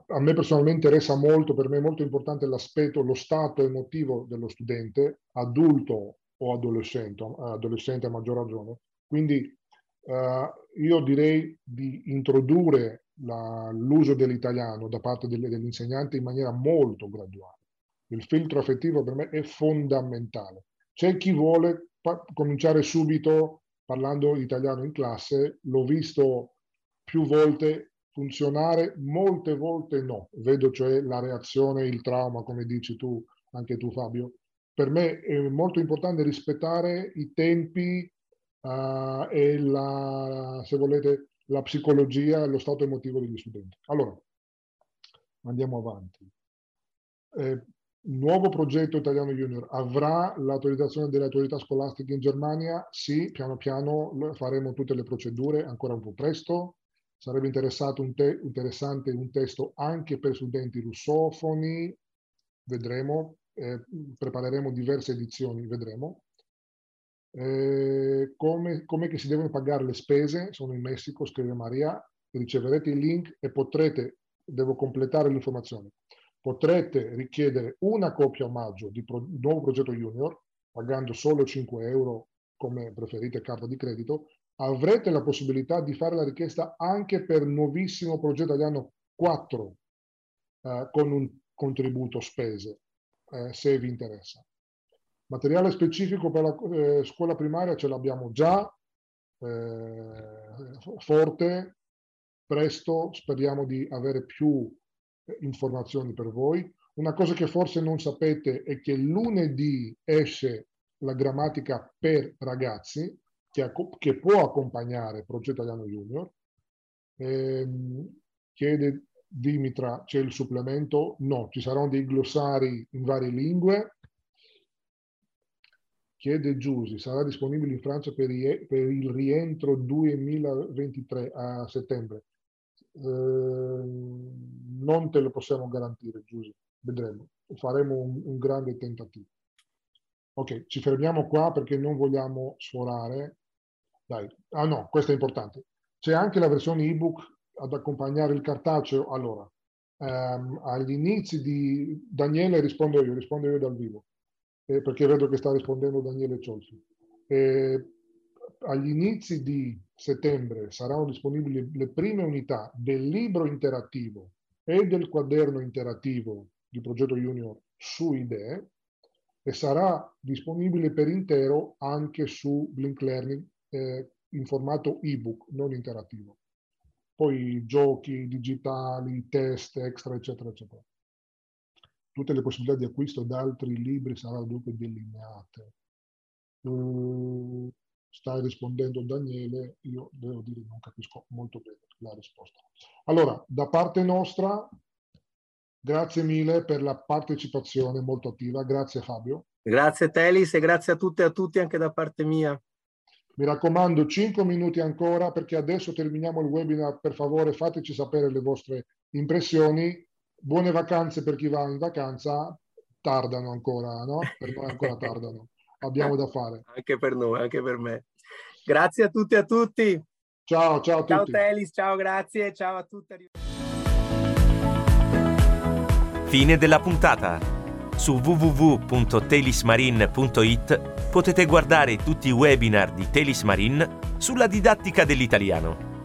[SPEAKER 2] a me personalmente interessa molto, per me è molto importante l'aspetto, lo stato emotivo dello studente, adulto o adolescente, adolescente a maggior ragione. Quindi uh, io direi di introdurre la, l'uso dell'italiano da parte delle, dell'insegnante in maniera molto graduale. Il filtro affettivo per me è fondamentale. C'è chi vuole pa- cominciare subito parlando italiano in classe, l'ho visto più volte funzionare, molte volte no. Vedo cioè la reazione, il trauma, come dici tu, anche tu Fabio, per me è molto importante rispettare i tempi uh, e la, se volete, la psicologia e lo stato emotivo degli studenti. Allora, andiamo avanti. Eh, nuovo progetto italiano junior avrà l'autorizzazione delle autorità scolastiche in Germania? Sì, piano piano faremo tutte le procedure, ancora un po' presto. Sarebbe un te- interessante un testo anche per studenti russofoni, vedremo eh, prepareremo diverse edizioni, vedremo. Eh, come, come si devono pagare le spese? Sono in Messico, scrive Maria, riceverete il link e potrete, devo completare l'informazione, potrete richiedere una copia omaggio di pro, nuovo progetto junior, pagando solo 5 euro come preferite carta di credito, avrete la possibilità di fare la richiesta anche per nuovissimo progetto italiano 4 eh, con un contributo spese eh, se vi interessa. Materiale specifico per la eh, scuola primaria ce l'abbiamo già, eh, forte, presto, speriamo di avere più eh, informazioni per voi. Una cosa che forse non sapete è che lunedì esce la grammatica per ragazzi, che, che può accompagnare Progetto Italiano Junior. Eh, chiede Dimitra c'è il supplemento? No, ci saranno dei glossari in varie lingue. Chiede Giusi, sarà disponibile in Francia per, il rientro 2023 a settembre? Eh, non te lo possiamo garantire, Giusi, vedremo. Faremo un, un grande tentativo. Ok, ci fermiamo qua perché non vogliamo sforare. Dai, ah no, questo è importante. C'è anche la versione ebook ad accompagnare il cartaceo? Allora, ehm, agli inizi di Daniele rispondo io, rispondo io dal vivo, eh, perché vedo che sta rispondendo Daniele Ciolsi. Eh, agli inizi di settembre saranno disponibili le prime unità del libro interattivo e del quaderno interattivo di progetto Junior su idee e sarà disponibile per intero anche su Blink Learning eh, in formato ebook, non interattivo poi giochi digitali, test extra, eccetera, eccetera. Tutte le possibilità di acquisto da altri libri saranno dunque delineate. Uh, sta rispondendo Daniele, io devo dire non capisco molto bene la risposta. Allora, da parte nostra, grazie mille per la partecipazione molto attiva, grazie Fabio.
[SPEAKER 8] Grazie Telis e grazie a tutte e a tutti anche da parte mia.
[SPEAKER 2] Mi raccomando, 5 minuti ancora perché adesso terminiamo il webinar. Per favore fateci sapere le vostre impressioni. Buone vacanze per chi va in vacanza. Tardano ancora, no? Per noi ancora tardano. Abbiamo da fare.
[SPEAKER 8] Anche per noi, anche per me. Grazie a tutti e a tutti.
[SPEAKER 2] Ciao, ciao a tutti.
[SPEAKER 8] Ciao Telis, ciao, grazie, ciao a tutti.
[SPEAKER 1] Fine della puntata. Su www.telismarine.it potete guardare tutti i webinar di Telis Marine sulla didattica dell'italiano.